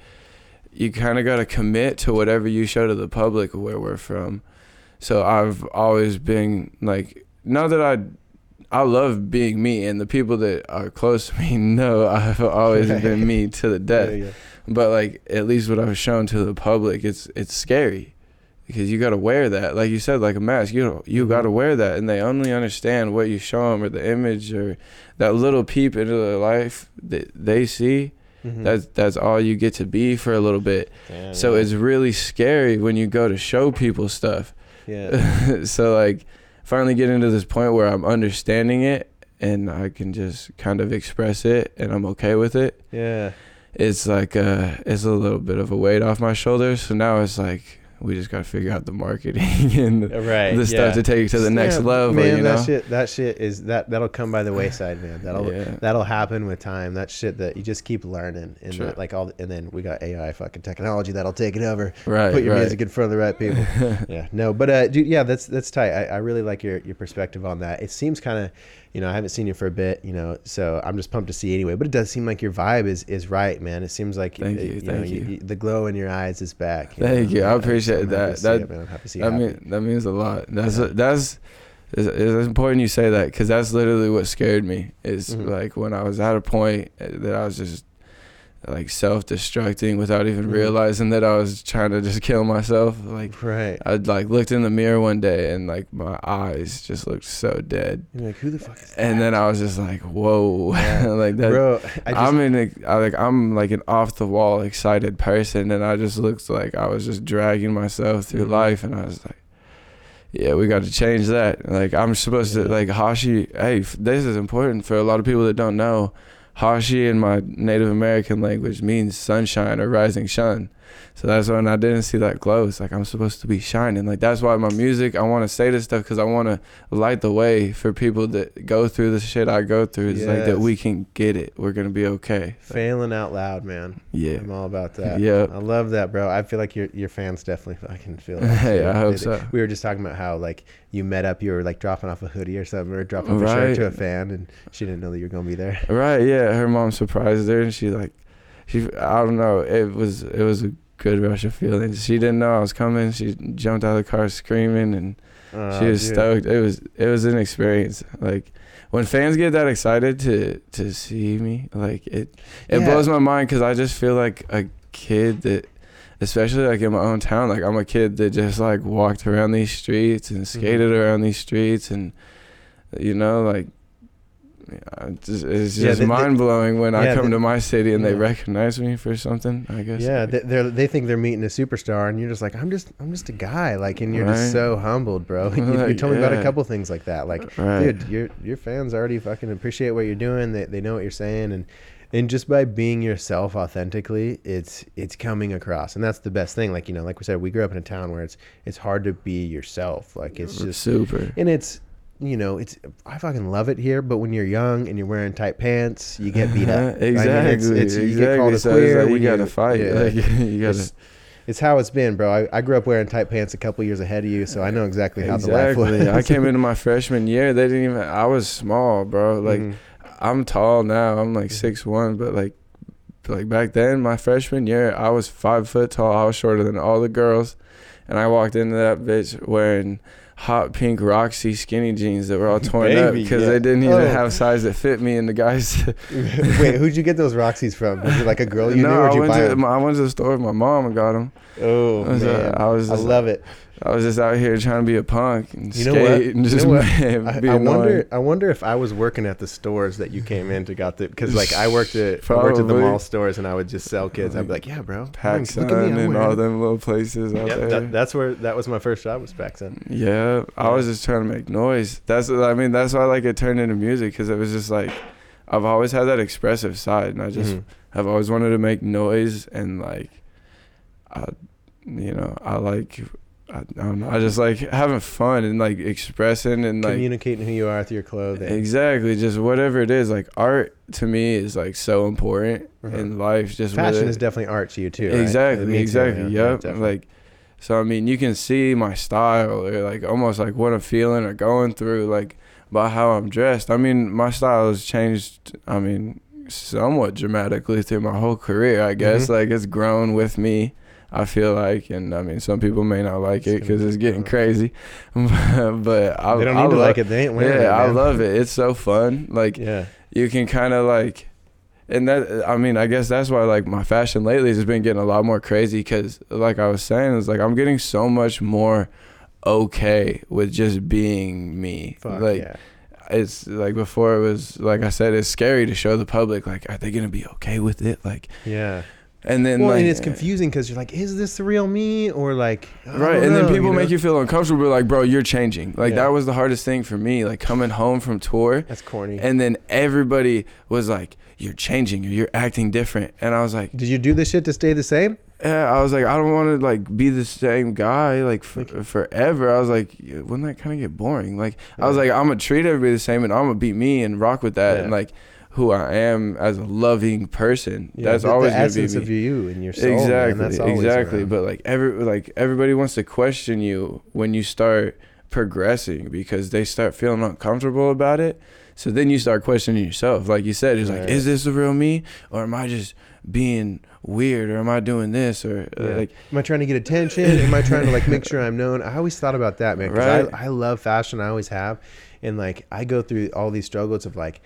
you kind of got to commit to whatever you show to the public where we're from. So I've always been like, not that I. I love being me, and the people that are close to me know I've always been me to the death Yeah, yeah. but like at least what I've shown to the public, it's it's scary because you got to wear that, like you said, like a mask. You you Mhm. got to wear that, and they only understand what you show them or the image or that little peep into their life that they see. Mhm. That's that's all you get to be for a little bit. Damn, So yeah. it's really scary when you go to show people stuff. yeah. so like finally getting to this point where I'm understanding it and I can just kind of express it and I'm okay with it Yeah. it's like uh it's a little bit of a weight off my shoulders. So now it's like we just gotta figure out the marketing and the, Right. the yeah. stuff to take it to the next Yeah, level. Man, you know? that shit that shit is that that'll come by the wayside, man. That'll yeah. that'll happen with time. That shit that you just keep learning and Sure. that, like all and then we got AI fucking technology that'll take it over. right. Put your right. music in front of the right people. yeah. No, but uh dude, yeah, that's that's tight. I, I really like your your perspective on that. It seems kind of you know, I haven't seen you for a bit, you know, so I'm just pumped to see you anyway. But it does seem like your vibe is is right, man. It seems like Thank uh, you, know, thank you. the glow in your eyes is back. Thank you. I appreciate I'm that. That- it, man. I'm happy to see you that happy. mean that means a lot. That's Yeah. that's it's, it's important you say that because that's literally what scared me. Is Mhm. like when I was at a point that I was just like self-destructing without even Mhm. realizing that I was trying to just kill myself. Like right. I like looked in the mirror one day and like my eyes just looked so dead. You're like, who the fuck is that? and then I was just like, "Whoa!" Yeah. like that. Bro, I just, I'm in, a, I, like I'm like an off the wall excited person, and I just looked like I was just dragging myself through Mhm. life, and I was like, "Yeah, we got to change that." Like I'm supposed to like Hvshi. Hey, f- this is important for a lot of people that don't know. Hvshi in my Native American language means sunshine or rising sun. So that's when I didn't see that glow. It's like I'm supposed to be shining. Like that's why my music, I want to say this stuff because I want to light the way for people that go through the shit I go through. It's like that we can get it. We're gonna be okay. failing out loud, man. Yeah. I'm all about that. Yeah. I love that, bro. I feel like your your fans definitely fucking feel that. Hey. I hope so. We were just talking about how like you met up, you were like dropping off a hoodie or something, or dropping off a shirt to a fan, and she didn't know that you were gonna be there. Right, yeah. yeah, her mom surprised her, and she like, she I don't know. It was it was a good rush of feelings. She didn't know I was coming. She jumped out of the car screaming, and Oh, she was dude. stoked. It was it was an experience. Like when fans get that excited to to see me, like it it Yeah. blows my mind because I just feel like a kid that. Especially like in my own town, like I'm a kid that just like walked around these streets Mm-hmm. and skated around these streets, and you know, like it's just, it's just they- mind blowing when I come they- to my city and they recognize me for something. I guess. Yeah, they they're, they think they're meeting a superstar, and you're just like, I'm just, I'm just a guy, like, and you're Right. just so humbled, bro. you, you Like, told me about a couple things like that, like, Right. dude, your your fans already fucking appreciate what you're doing. They they know what you're saying, and and just by being yourself authentically, it's it's coming across, and that's the best thing. Like you know, like we said, we grew up in a town where it's it's hard to be yourself. Like it's just super. and it's you know it's I fucking love it here, but when you're young and you're wearing tight pants, you get beat up. I mean, exactly. it's- it's- exactly. you get called a so queer like you gotta fight. yeah. Like, you gotta. It's, it's how it's been, bro. I, I grew up wearing tight pants a couple years ahead of you, so I know exactly how the life was. Exactly. I came into my freshman year. They didn't even. I was small, bro. Like Mhm. I'm tall now. I'm Mm-hmm. like six one, but like, like back then, my freshman year, I was five foot tall. I was shorter than all the girls, and I walked into that bitch wearing hot pink Roxy skinny jeans that were all torn up because yeah. they didn't even Oh. have size that fit me. And the guys, Wait, who'd you get those Roxy's from? Was it like a girl you no, knew, or I did you went to them? I went to the store with my mom and got them. Oh I was, uh, I was I love it. I was just out here trying to be a punk and You skate and You just know what? I, I wonder. I wonder if I was working at the stores that you came in to got the because like I worked at I worked at the mall stores and I would just sell kids. I'd be like, yeah, bro, PacSun look at me, and all them little places out Yeah, there. that, that's where that was my first job was PacSun. Yeah, I was just trying to make noise. That's I mean that's why like it turned into music because it was just like I've always had that expressive side and I just Mhm. have always wanted to make noise and like I you know I like I, I don't know I just like having fun and like expressing and like communicating who you are through your clothing. exactly just whatever it is like art to me is like so important Uh-huh. in life just Fashion whether- is definitely art to you too. right? Exactly, too, exactly. yeah, yeah, yep. definitely. like, so I mean, you can see my style, or like almost like what I'm feeling or going through, like by how I'm dressed. I mean, my style has changed. I mean, somewhat dramatically through my whole career. I guess Mhm. like it's grown with me. I feel like, and I mean, some people may not like it because it's getting crazy, but I, they don't I need to love, like it. They ain't wearing Yeah, it. I love it. It's so fun. Like Yeah. you can kind of like and that i mean i guess that's why like my fashion lately has been getting a lot more crazy because like i was saying it's like i'm getting so much more okay with just being me Fuck like yeah. it's like before it was like i said it's scary to show the public like are they gonna be okay with it like Yeah. And then Well, like and it's confusing because you're like, is this the real me or like Right, and then know, people know? make you feel uncomfortable. Like, bro, you're changing. Like Yeah. that was the hardest thing for me. Like coming home from tour, That's corny. and then everybody was like, "You're changing, or you're acting different," and I was like, Did you do this shit to stay the same? Yeah, I was like, I don't want to like be the same guy like f- forever. I was like, wouldn't that kind of get boring? Like, I was like, I'm gonna treat everybody the same, and I'm gonna be me and rock with that, Yeah. and like who I am as a loving person. Yeah, that's the, always the gonna be essence me. of you and your soul. man. exactly, That's exactly. around. But like every like everybody wants to question you when you start progressing because they start feeling uncomfortable about it. So then you start questioning yourself. Like you said, it's like, is this the real me, or am I just being weird, or am I doing this, or uh, Yeah. like Am I trying to get attention? Am I trying to like make sure I'm known? I always thought about that, man. Right. I, I love fashion. I always have, and like I go through all these struggles of like.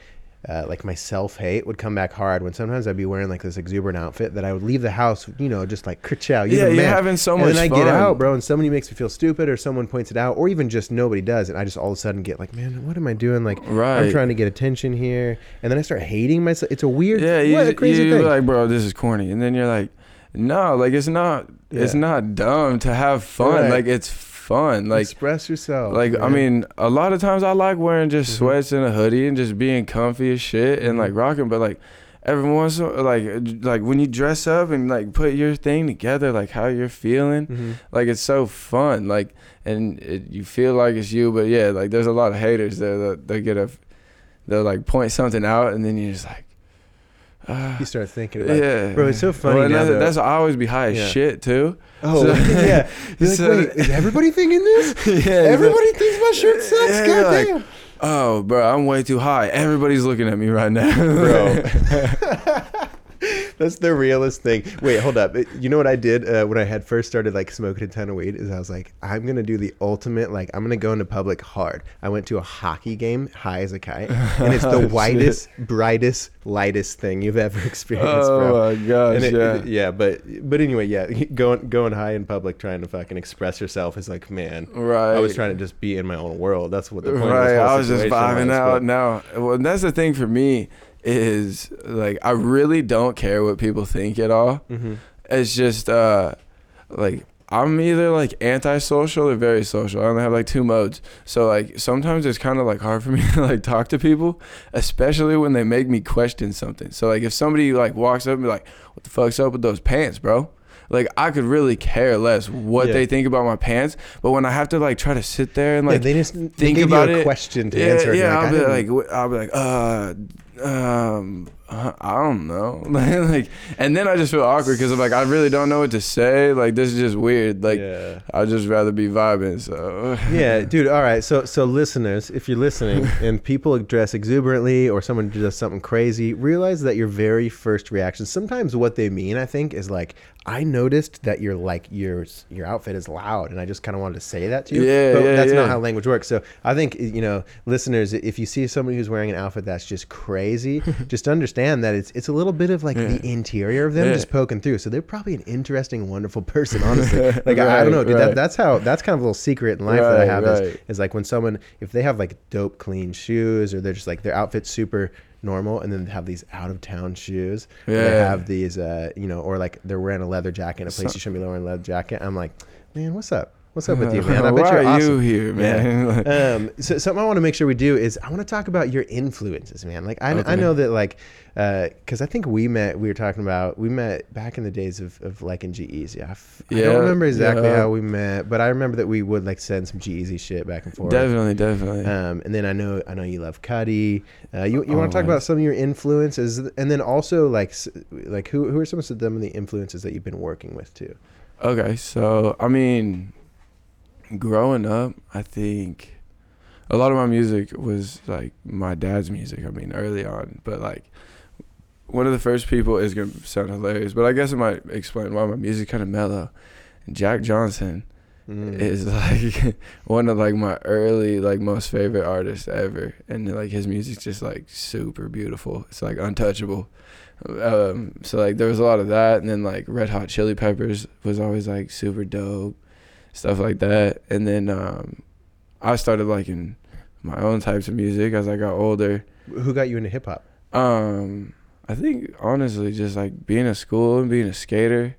Uh, like my self hate would come back hard when sometimes I'd be wearing like this exuberant outfit that I would leave the house, you know, just like kerchow. You're yeah, you're having so much fun. and then I fun. get out, bro, and somebody makes me feel stupid, or someone points it out, or even just nobody does, and I just all of a sudden get like, man, what am I doing? Like, Right. I'm trying to get attention here, and then I start hating myself. It's a weird, Yeah, you, what a crazy you're thing. like, bro, this is corny, and then you're like, no, like it's not. It's not dumb to have fun. Right. Like it's fun. Like Express yourself. like I mean, a lot of times I like wearing just Mhm. sweats and a hoodie and just being comfy as shit and Mhm. like rocking. But like every once in like like when you dress up and like put your thing together, like how you're feeling, Mhm. like it's so fun. Like and it, you feel like it's you, but yeah, like there's a lot of haters there that they get a they'll like point something out and then you're just like. ah. you start thinking about, it. yeah, Bro, it's so funny Well, now, that's, that's I always be high as Yeah. shit too. oh So- yeah. You're like, wait, is everybody thinking this? yeah, Everybody thinks my shirt sucks. Yeah, God like, damn. Oh, bro, I'm way too high. Everybody's looking at me right now, Bro. That's the realest thing. Wait, hold up. You know what I did uh, when I had first started like smoking a ton of weed? Is I was like, I'm gonna do the ultimate. Like, I'm gonna go into public hard. I went to a hockey game, high as a kite, and it's the Oh, whitest, brightest, lightest thing you've ever experienced, bro. oh my gosh, it- yeah. it- yeah, but but anyway, yeah, going going high in public, trying to fucking express yourself is like, man, right. I was trying to just be in my own world. That's what the point of right. this whole I was just vibing was, out but- now. Well, that's the thing for me is like I really don't care what people think at all. Mhm. It's just uh like I'm either like antisocial or very social. I only have like two modes. So like sometimes it's kind of like hard for me to like talk to people, especially when they make me question something. So like if somebody like walks up and be like, "What the fuck's up with those pants, bro?" Like I could really care less what Yeah. they think about my pants, but when I have to like try to sit there and Yeah, like they just think gave about you a it. question to yeah, answer. yeah, I I'll be like, I'll be like, uh, um, uh, I don't know, like, and then I just feel awkward because I'm like, I really don't know what to say. Like, this is just weird. Like, yeah. I'd just rather be vibing. So, yeah, dude. All right. So, so listeners, if you're listening and people dress exuberantly or someone does something crazy, realize that your very first reaction. Sometimes what they mean, I think, is like, I noticed that your like your your outfit is loud, and I just kind of wanted to say that to you. Yeah, but yeah, that's not how language works. So, I think you know, listeners, if you see somebody who's wearing an outfit that's just crazy, just understand that it's it's a little bit of like the interior of them Yeah. just poking through. So they're probably an interesting, wonderful person, honestly. Like I, I don't know, dude. That, that's how that's kind of a little secret in life that I have is, right. is like when someone if they have like dope clean shoes or they're just like their outfit's super normal and then they have these out of town shoes. or They Yeah. have these uh you know, or like they're wearing a leather jacket in a place So- you shouldn't be wearing a leather jacket. I'm like, man, what's up? What's up with you, man? I bet Why you're are awesome. you here, man? um, so something I want to make sure we do is I want to talk about your influences, man. Like I, I know that like because I think we met. We were talking about we met back in the days of, of like in G-Eazy. I, f- Yeah, I don't remember exactly yeah. how we met, but I remember that we would like send some G-Eazy shit back and forth. definitely, definitely. Um, and then I know I know you love Cudi. Uh, you you want to talk about some of your influences, and then also like like who who are some of them of the influences that you've been working with too? Okay, so I mean, growing up, I think a lot of my music was like my dad's music. I mean, early on, but like one of the first people is gonna sound hilarious, but I guess it might explain why my music kind of mellow. Jack Johnson Mm. is like one of like my early like most favorite artists ever, and like his music's just like super beautiful. It's like untouchable. Um, so like there was a lot of that, and then like Red Hot Chili Peppers was always like super dope, stuff like that. And then um, I started liking my own types of music as I got older. Who got you into hip hop? Um, I think honestly, just like being at school and being a skater,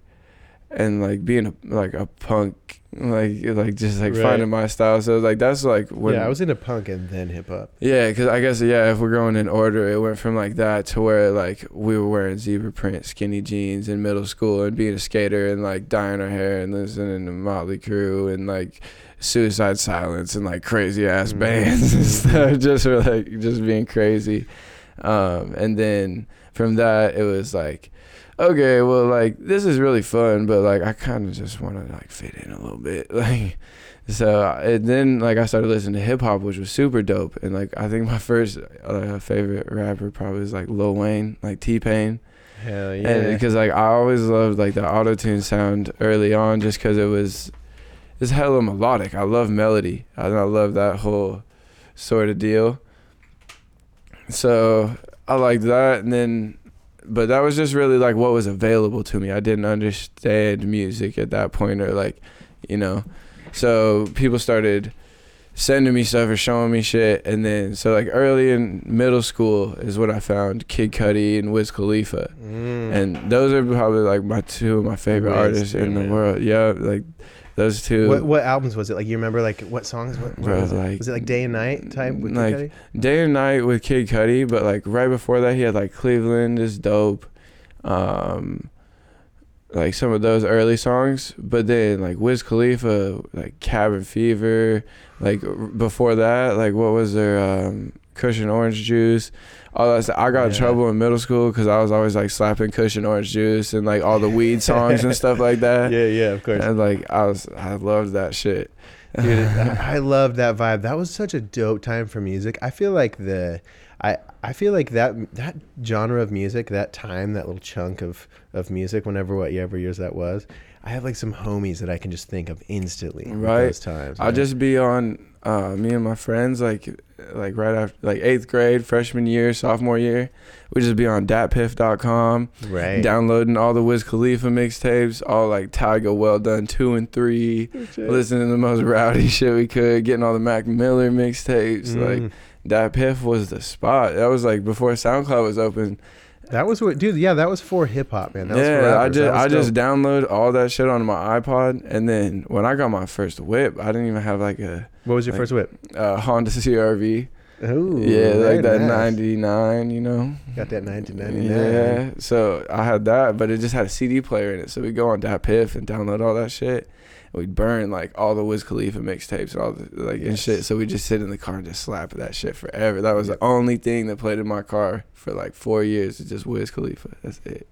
and like being a, like a punk, like like just like Right. finding my style. So like that's like when yeah, I was into punk and then hip hop. yeah, because I guess yeah, if we're going in order, it went from like that to where like we were wearing zebra print skinny jeans in middle school and being a skater and like dyeing our hair and listening to Motley Crue and like Suicide Silence and like crazy ass Mhm. bands and stuff just for like just being crazy. Um, and then from that it was like, okay, well like this is really fun, but like I kind of just want to like fit in a little bit, like. So and then like I started listening to hip hop, which was super dope. And like I think my first uh, favorite rapper probably was like Lil Wayne, like T Pain. Hell yeah. Because like I always loved like the auto tune sound early on, just because it was it's hella melodic. I love melody. I, I love that whole sort of deal. So I liked that, and then, but that was just really like what was available to me. I didn't understand music at that point, or like, you know, so people started sending me stuff or showing me shit, and then so like early in middle school is when I found Kid Cudi and Wiz Khalifa Mm. and those are probably like my two of my favorite Wiz, artists in the world. Yeah, like those two. what what albums was it? Like you remember like what songs? What, what Bro, was, it? like- was it like Day and Night type with Kid like, Cudi? Day and Night with Kid Cudi, but like right before that, he had like Cleveland is dope, um, like some of those early songs. But then like Wiz Khalifa, like Cabin Fever, like before that, like what was there? Um, Kush and Orange Juice. All that stuff. I got in trouble in middle school because I was always like slapping Kush and Orange Juice and like all the weed songs and stuff like that. Yeah, yeah, of course. And like I was, I loved that shit. Dude, I I loved that vibe. That was such a dope time for music. I feel like the I I feel like that that genre of music, that time, that little chunk of of music, whenever whatever years that was, I have like some homies that I can just think of instantly. Right. Those times. I'll just be on uh, me and my friends like like right after like eighth grade, freshman year, sophomore year. We just be on datpiff.com, right. downloading all the Wiz Khalifa mixtapes, all like Tiger Well Done two and three, listening to the most rowdy shit we could, getting all the Mac Miller mixtapes. Like Mm. DatPiff was the spot. That was like before SoundCloud was open. That was what, dude. Yeah, that was for hip hop, man. That was yeah, I just I just download all that shit onto my iPod, and then when I got my first whip, I didn't even have like a, What was your like, first whip? uh Honda CRV. Ooh, yeah, like that nice. '99, you know. Got that 1999. Yeah, so I had that, but it just had a CD player in it. So we go on DatPiff and download all that shit. And we burn like all the Wiz Khalifa mixtapes, and all the like and shit. So we just sit in the car and just slap that shit forever. That was the only thing that played in my car for like four years. It's just Wiz Khalifa. That's it.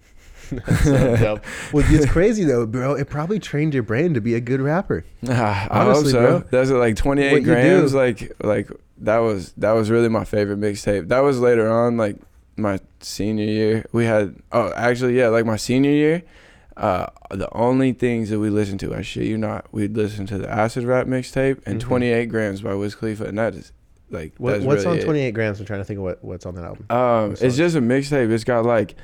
That's so. Well, it's crazy though, bro. It probably trained your brain to be a good rapper. Ah, I Honestly, hope so. bro. That's like 28 you grams. Like like that was that was really my favorite mixtape. That was later on, like my senior year. We had oh actually yeah, like my senior year. Uh, the only things that we listened to, I shit you not, we'd listen to the Acid Rap mixtape and Mhm. 28 Grams by Wiz Khalifa, and that is like What, what's really on it. 28 grams? I'm trying to think of what, what's on that album. Um, it's just a mixtape. It's got like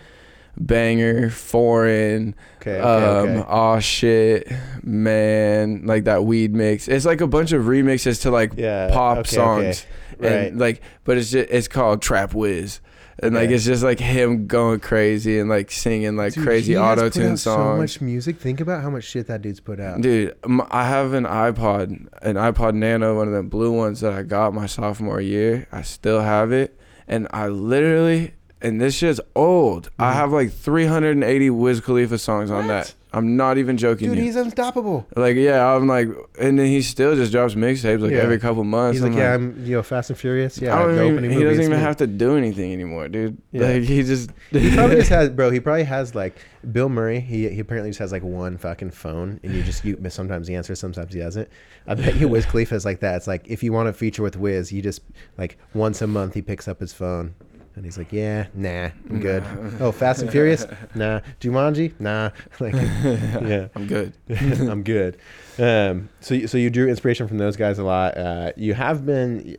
banger, foreign, Okay, okay, um, okay. aw shit, man, like that weed mix. It's like a bunch of remixes to like Yeah, pop songs. Right. and like, but it's just it's called Trap Whiz, and like it's just like him going crazy and like singing like Dude, crazy auto tune out So much music. Think about how much shit that dude's put out. Dude, I have an iPod, an iPod Nano, one of the blue ones that I got my sophomore year. I still have it, and I literally, and this shit's old. I Mhm. have like 380 Wiz Khalifa songs on What? that. I'm not even joking. Dude, you. he's unstoppable. Like yeah, I'm like, and then he still just drops mixtapes like Yeah. every couple months. He's like, I'm yeah, I'm you know Fast and Furious. Yeah, I don't even, he doesn't even have to do anything anymore, dude. Yeah. Like he just He probably just has, bro. He probably has like Bill Murray. He he apparently just has like one fucking phone, and you just you sometimes he answers, sometimes he doesn't. I bet you Wiz Khalifa is like that. It's like if you want to feature with Wiz, you just like once a month he picks up his phone. And he's like, yeah, nah, I'm good. Oh, Fast and Furious? Nah. Jumanji? Nah. Like, yeah. I'm good. I'm good. Um, so, you- so you drew inspiration from those guys a lot. Uh, you have been.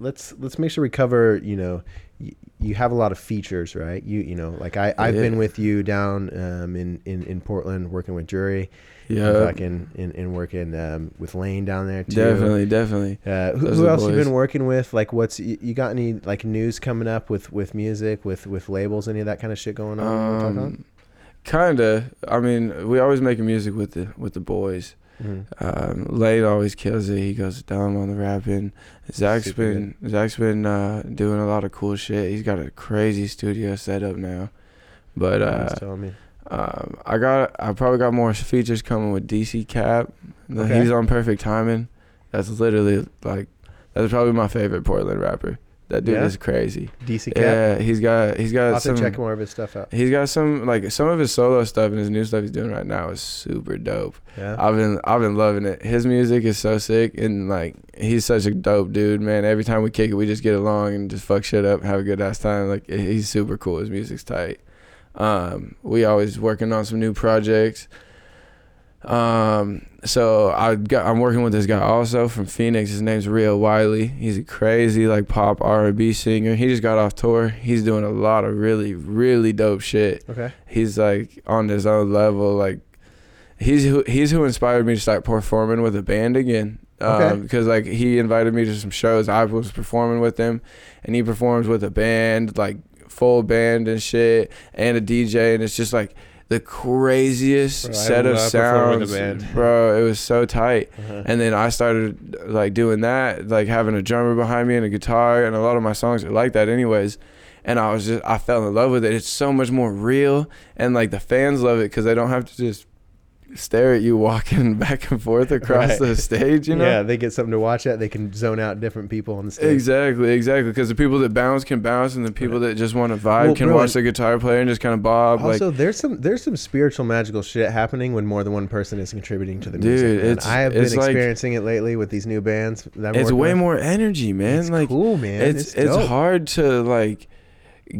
Let's let's make sure we cover. You know, you, you have a lot of features, right? You you know, like I I've Yeah. been with you down um, in, in in Portland working with Jury. Yeah, Fucking in, in working um, with Lane down there too. definitely, definitely. Uh, who who else you been working with? Like, what's you, you got any like news coming up with with music, with with labels, any of that kind of shit going on? you wanna talk on? Um, kinda. I mean, we always making music with the with the boys. Mhm. Um, Lade always kills it. He goes dumb on the rapping. Zach's Super been Zach's been uh, doing a lot of cool shit. He's got a crazy studio set up now. But uh, Just telling me. Um, I got I probably got more features coming with DC Cap. Okay. He's on Perfect Timing. That's literally like that's probably my favorite Portland rapper. That dude Yeah? is crazy. DC Cap. Yeah, he's got he's I'll got to some check more of his stuff out. He's got some like some of his solo stuff and his new stuff he's doing right now is super dope. Yeah. I've been I've been loving it. His music is so sick and like he's such a dope dude, man. Every time we kick it, we just get along and just fuck shit up, have a good ass time. Like he's super cool. His music's tight. Um, we always working on some new projects. Um, so I got I'm working with this guy also from Phoenix. His name's Rio Wiley. He's a crazy like pop R and B singer. He just got off tour. He's doing a lot of really really dope shit Okay. he's like on his own level. Like he's who he's who inspired me to start performing with a band again. Okay. Um, because like he invited me to some shows. I was performing with him, and he performs with a band, like full band and shit, and a DJ, and it's just like the craziest Bro, set of love performing with sounds, bro. It was so tight. Uh-huh. And then I started like doing that, like having a drummer behind me and a guitar, and a lot of my songs are like that, anyways. And I was just, I fell in love with it. It's so much more real, and like the fans love it because they don't have to just stare at you walking back and forth across Right. the stage. You know. Yeah, they get something to watch at. They can zone out different people on the stage. Exactly, exactly. Because the people that bounce can bounce, and the people that just want to vibe Well, can bro, watch the guitar player and just kind of bob. Also, like, there's some there's some spiritual magical shit happening when more than one person is contributing to the Dude, music. it's- I have been it's like- experiencing it lately with these new bands. That it's way with. more energy, man. It's like, cool, man. it's it's, dope. hard to like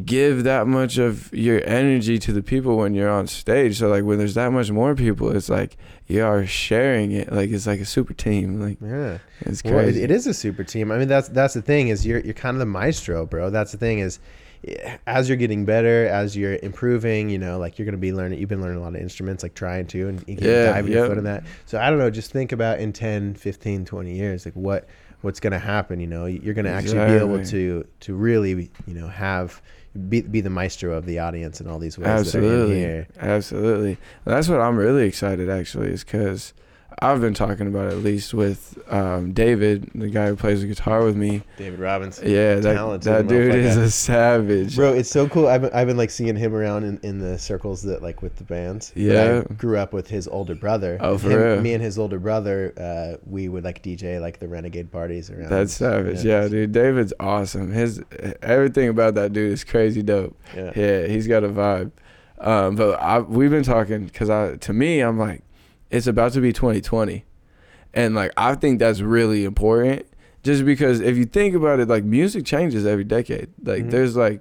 give that much of your energy to the people when you're on stage. So like when there's that much more people, it's like you are sharing it. Like it's like a super team. Like Yeah. it's Well, it, crazy. it is a super team. I mean, that's that's the thing is you're you're kind of the maestro, bro. That's the thing is, eh, as you're getting better, as you're improving, you know, like you're gonna be learning. You've been learning a lot of instruments, like trying to, and you can Yeah, dive your foot in that. So I don't know. Just think about in 10, 15, 20 years, like what what's gonna happen. You know, you're gonna actually be able to to really, you know, have be be the maestro of the audience in all these ways that are in Absolutely, here. absolutely. That's what I'm really excited actually is because I've been talking about at least with um, David, the guy who plays the guitar with me. David Robbins. Yeah, that Talented that dude is a savage. Bro, it's so cool. I've been, I've been like seeing him around in, in the circles that like with the bands. Yeah. I grew up with his older brother. Oh, for him- real? Me and his older brother, uh, we would like DJ like the Renegade parties around. That's savage. Yeah, dude. David's awesome. His everything about that dude is crazy dope. Yeah. Yeah, he's got a vibe. Um, but I, we've been talking because I, to me, I'm like, it's about to be 2020, and like I think that's really important. Just because if you think about it, like music changes every decade. Like Mhm. there's like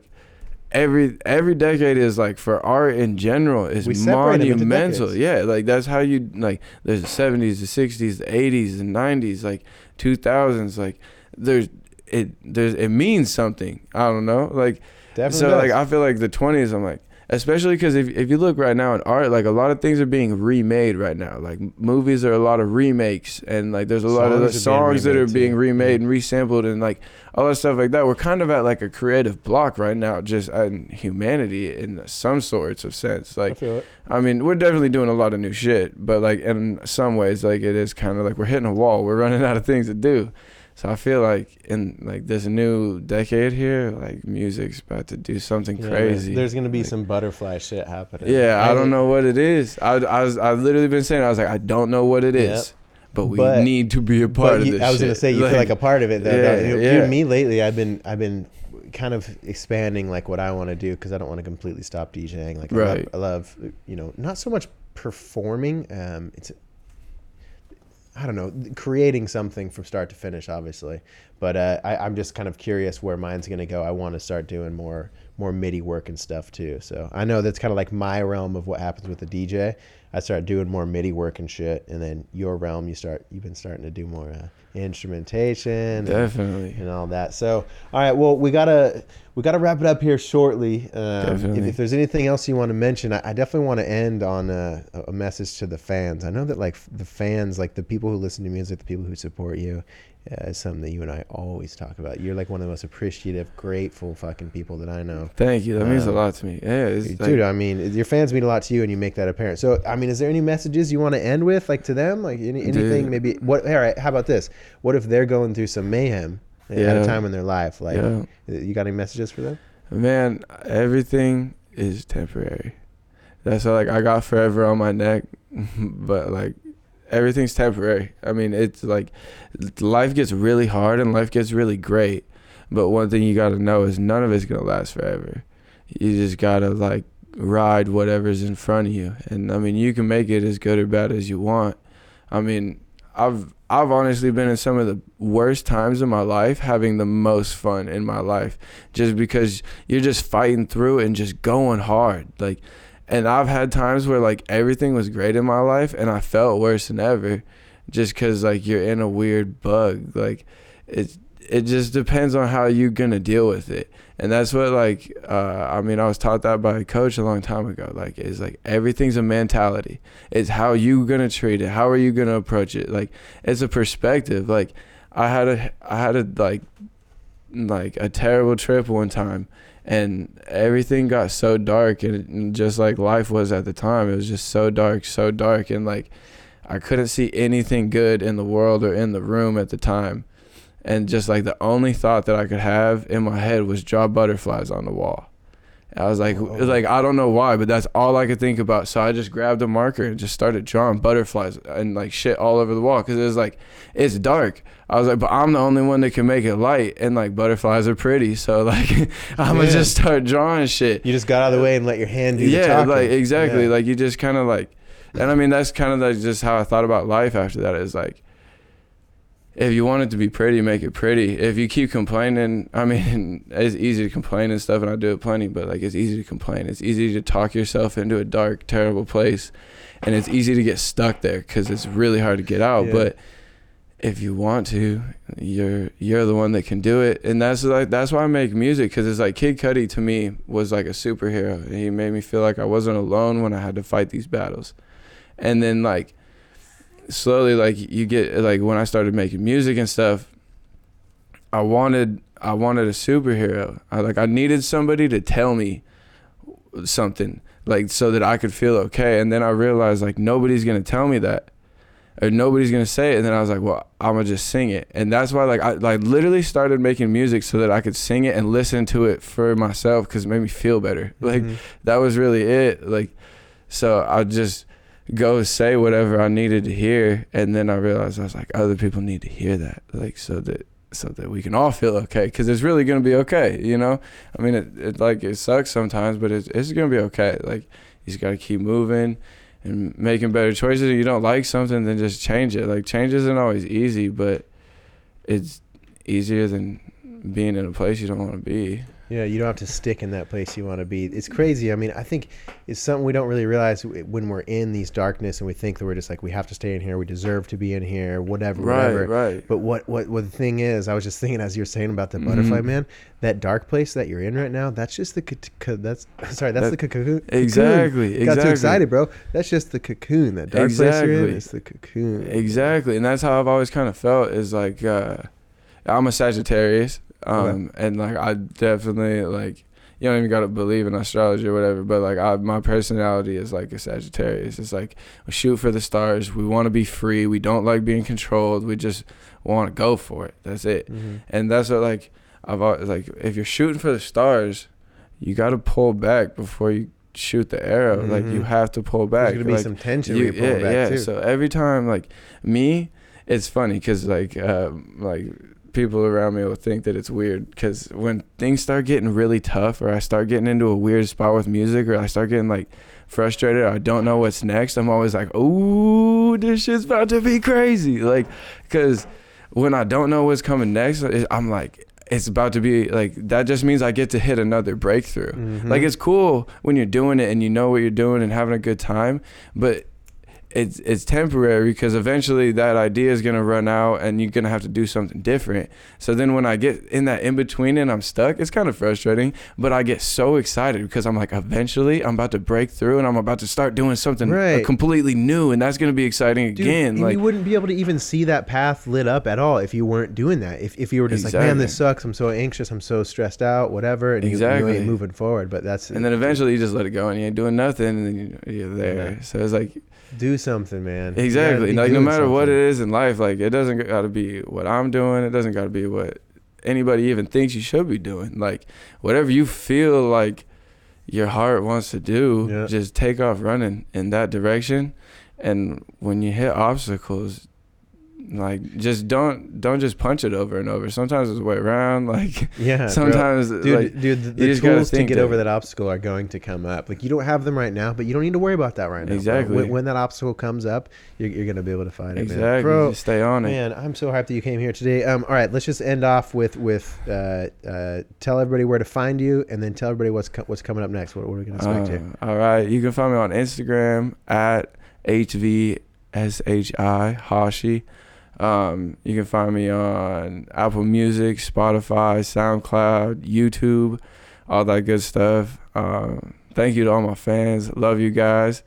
every every decade is like for art in general is We separate 'em into monumental. Yeah, like that's how you like. There's the 70s, the 60s, the 80s, the 90s, like 2000s. Like there's it there's it means something. I don't know. Like Definitely. so does. like I feel like the 20s I'm like especially cuz if if you look right now in art like a lot of things are being remade right now. Like movies are a lot of remakes and like there's a lot of the Songs songs that are remade, being too. remade and resampled and like all that stuff like that. We're kind of at like a creative block right now just in humanity in some sorts of sense. I Like it. I mean, we're definitely doing a lot of new shit, but like in some ways, like it is kind of like we're hitting a wall. We're running out of things to do. So I feel like in like this new decade here, like music's about to do something Yeah, crazy. There's gonna be Like- some butterfly shit happening. yeah, I don't know what it is. I I was I literally been saying I was like I don't know what it is, Yep. but we But- need to be a part of you, this. I was gonna say you feel like a part of it though. Yeah, you? yeah. Dude, me lately, I've been I've been kind of expanding like what I want to do because I don't want to completely stop DJing. Like I, love, I love you know not so much performing. Um, it's I don't know creating something from start to finish, obviously. But uh, I, I'm just kind of curious where mine's gonna go. I want to start doing more more MIDI work and stuff too. So I know that's kind of like my realm of what happens with the DJ. I start doing more MIDI work and shit, and then your realm, you start you've been starting to do more uh, instrumentation Definitely. and all that. So all right, well we gotta we gotta wrap it up here shortly. Um, if, if there's anything else you want to mention, I, I definitely want to end on a, a message to the fans. I know that like the fans, like the people who listen to music, the people who support you, uh, is something that you and I always talk about. You're like one of the most appreciative, grateful fucking people that I know. Thank you. That means a Um, lot to me. Yeah, it's Dude, like, I mean, your fans mean a lot to you, and you make that apparent. So, I mean, is there any messages you want to end with, like to them, like any, anything? Dude. Maybe what? All right, how about this? What if they're going through some mayhem at a time in their life? Like, Yeah. you got any messages for them? Man, everything is temporary. That's why, like I got forever on my neck, but like everything's temporary. I mean, it's like life gets really hard and life gets really great, but one thing you got to know is none of it's gonna last forever. You just gotta like ride whatever's in front of you, and I mean, you can make it as good or bad as you want. I mean, I've I've honestly been in some of the worst times of my life having the most fun in my life just because you're just fighting through and just going hard like and I've had times where like everything was great in my life and I felt worse than ever just cuz like you're in a weird bug. Like it it just depends on how you're going to deal with it. And that's what like uh, I mean I was taught that by a coach a long time ago. Like it's like everything's a mentality. It's how you gonna treat it. How are you gonna approach it? Like it's a perspective. Like I had a I had a like like a terrible trip one time and everything got so dark and, just like life was at the time it was just so dark so dark and like I couldn't see anything good in the world or in the room at the time. And just like the only thought that I could have in my head was draw butterflies on the wall I was like, Oh. like I don't know why, but that's all I could think about. So I just grabbed a marker and just started drawing butterflies and like shit all over the wall because it was like it's dark. I was like, but I'm the only one that can make it light, and like butterflies are pretty, so like I'm gonna Yeah. just start drawing shit. You just got out of the way and let your hand do the yeah, like exactly. Yeah. Like you just kind of like, and I mean that's kind of like just how I thought about life after that. Is like, if you want it to be pretty, make it pretty. If you keep complaining, I mean, it's easy to complain and stuff, and I do it plenty. But like, it's easy to complain. It's easy to talk yourself into a dark, terrible place, and it's easy to get stuck there because it's really hard to get out. Yeah. But if you want to, you're you're the one that can do it, and that's like that's why I make music because it's like Kid Cudi to me was like a superhero. He made me feel like I wasn't alone when I had to fight these battles, and then like slowly like you get like when I started making music and stuff, I wanted I wanted a superhero. I like I needed somebody to tell me something like so that I could feel okay, and then I realized like nobody's gonna tell me that or nobody's gonna say it. And then i was like well i'm gonna just sing it. And that's why like i like literally started making music so that i could sing it and listen to it for myself because it made me feel better. Like Mhm. that was really it. Like so i just go say whatever i needed to hear and then i realized i was like other people need to hear that like so that so that we can all feel okay because it's really gonna be okay you know i mean it, it like it sucks sometimes but it's, it's gonna be okay like you just gotta keep moving and making better choices. If you don't like something, then just change it. Like change isn't always easy, but it's easier than being in a place you don't want to be. Yeah, you don't have to stick in that place you want to be. It's crazy. I mean, I think it's something we don't really realize when we're in these darkness and we think that we're just like we have to stay in here, we deserve to be in here, whatever, Right, whatever. right. But what, what what the thing is, I was just thinking as you were saying about the butterfly Mhm. man, that dark place that you're in right now, that's just the co- co- that's sorry, that's That- the cocoon. Exactly, Got too exactly. excited, bro. That's just the cocoon. That dark place you're in Exactly. is the cocoon. Exactly, and that's how I've always kind of felt. Is like uh, I'm a Sagittarius, um, and like I definitely like you don't even gotta believe in astrology or whatever, but like I, my personality is like a Sagittarius. It's like we shoot for the stars. We want to be free. We don't like being controlled. We just want to go for it. That's it. Mhm. And that's what like I've always, like if you're shooting for the stars, you got to pull back before you shoot the arrow. Like you Mhm. have to pull back. There's gonna be Like, some tension you- when you pull yeah, back yeah. too. So every time, like me, it's funny because like uh, like people around me will think that it's weird because when things start getting really tough, or I start getting into a weird spot with music, or I start getting like frustrated, or I don't know what's next, I'm always like, "Ooh, this shit's about to be crazy!" Like, because when I don't know what's coming next, I'm like. It's about to be like that. Just means I get to hit another breakthrough. Mhm. Like it's cool when you're doing it and you know what you're doing and having a good time, but it's it's temporary because eventually that idea is gonna run out and you're gonna have to do something different. So then when I get in that in between and I'm stuck, it's kind of frustrating. But I get so excited because I'm like, eventually I'm about to break through and I'm about to start doing something uh, Right. completely new, and that's gonna be exciting Dude, again. Like you wouldn't be able to even see that path lit up at all if you weren't doing that. If, if you were just like, man, this sucks. I'm so anxious. I'm so stressed out. Whatever. And you, you Exactly. ain't moving forward. But that's and then eventually you just let it go and you ain't doing nothing and then you- you're there. Yeah. So it's like do something, man. Exactly. Like no matter what it is in life, like it doesn't got to be what I'm doing. It doesn't got to be what anybody even thinks you should be doing. Like whatever you feel like your heart wants to do, Yeah. just take off running in that direction. And when you hit obstacles, like just don't don't just punch it over and over. Sometimes it's way around. Like Yeah. bro. sometimes Dude, like dude, the, the tools to get over that obstacle are going to come up. Like you don't have them right now, but you don't need to worry about that right now. Exactly. When, when that obstacle comes up, you're, you're gonna be able to fight it, man. exactly Bro, just stay on it. Man, I'm so hyped that you came here today. Um, all right, let's just end off with with uh, uh, tell everybody where to find you, and then tell everybody what's co- what's coming up next. What, what are we gonna expect here? Uh, all right. You can find me on Instagram at HVSHI Hashi. Um, you can find me on Apple Music, Spotify, SoundCloud, YouTube, all that good stuff. Um, thank you to all my fans. Love you guys.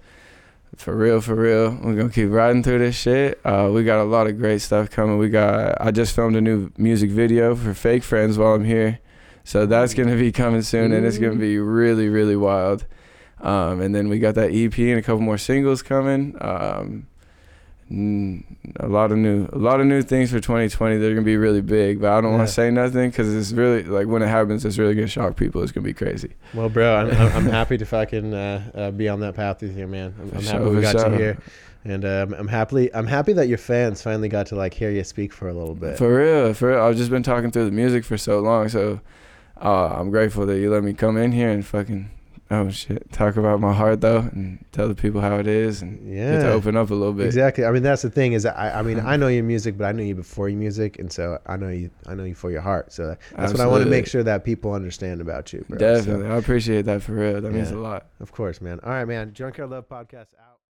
For real, for real. We're gonna keep riding through this shit. Uh, we got a lot of great stuff coming. We got I just filmed a new music video for Fake Friends while I'm here. So that's gonna be coming soon and it's gonna be really, really wild. Um, and then we got that EP and a couple more singles coming. Um, a lot of new, a lot of new things for 2020. They're gonna be really big, but I don't want to say nothing because it's really like when it happens, it's really gonna shock people. It's gonna be crazy. Well, bro, I'm, I'm, I'm happy to fucking uh, uh, be on that path with you, man. I'm, I'm sure, happy we got sure. you here, and um, I'm happily I'm happy that your fans finally got to like hear you speak for a little bit. For real, for real. I've just been talking through the music for so long, so uh, I'm grateful that you let me come in here and fucking oh shit, talk about my heart though, and tell the people how it is, and get yeah, to open up a little bit. exactly. I mean, that's the thing is, I, I mean, uh-huh. I know your music, but I knew you before your music, and so I know you, I know you for your heart. So that's what I want to make sure that people understand about you, bro. So, Definitely, I appreciate that for real. That means a lot. of course, man. All right, man. Junkyard Love Podcast.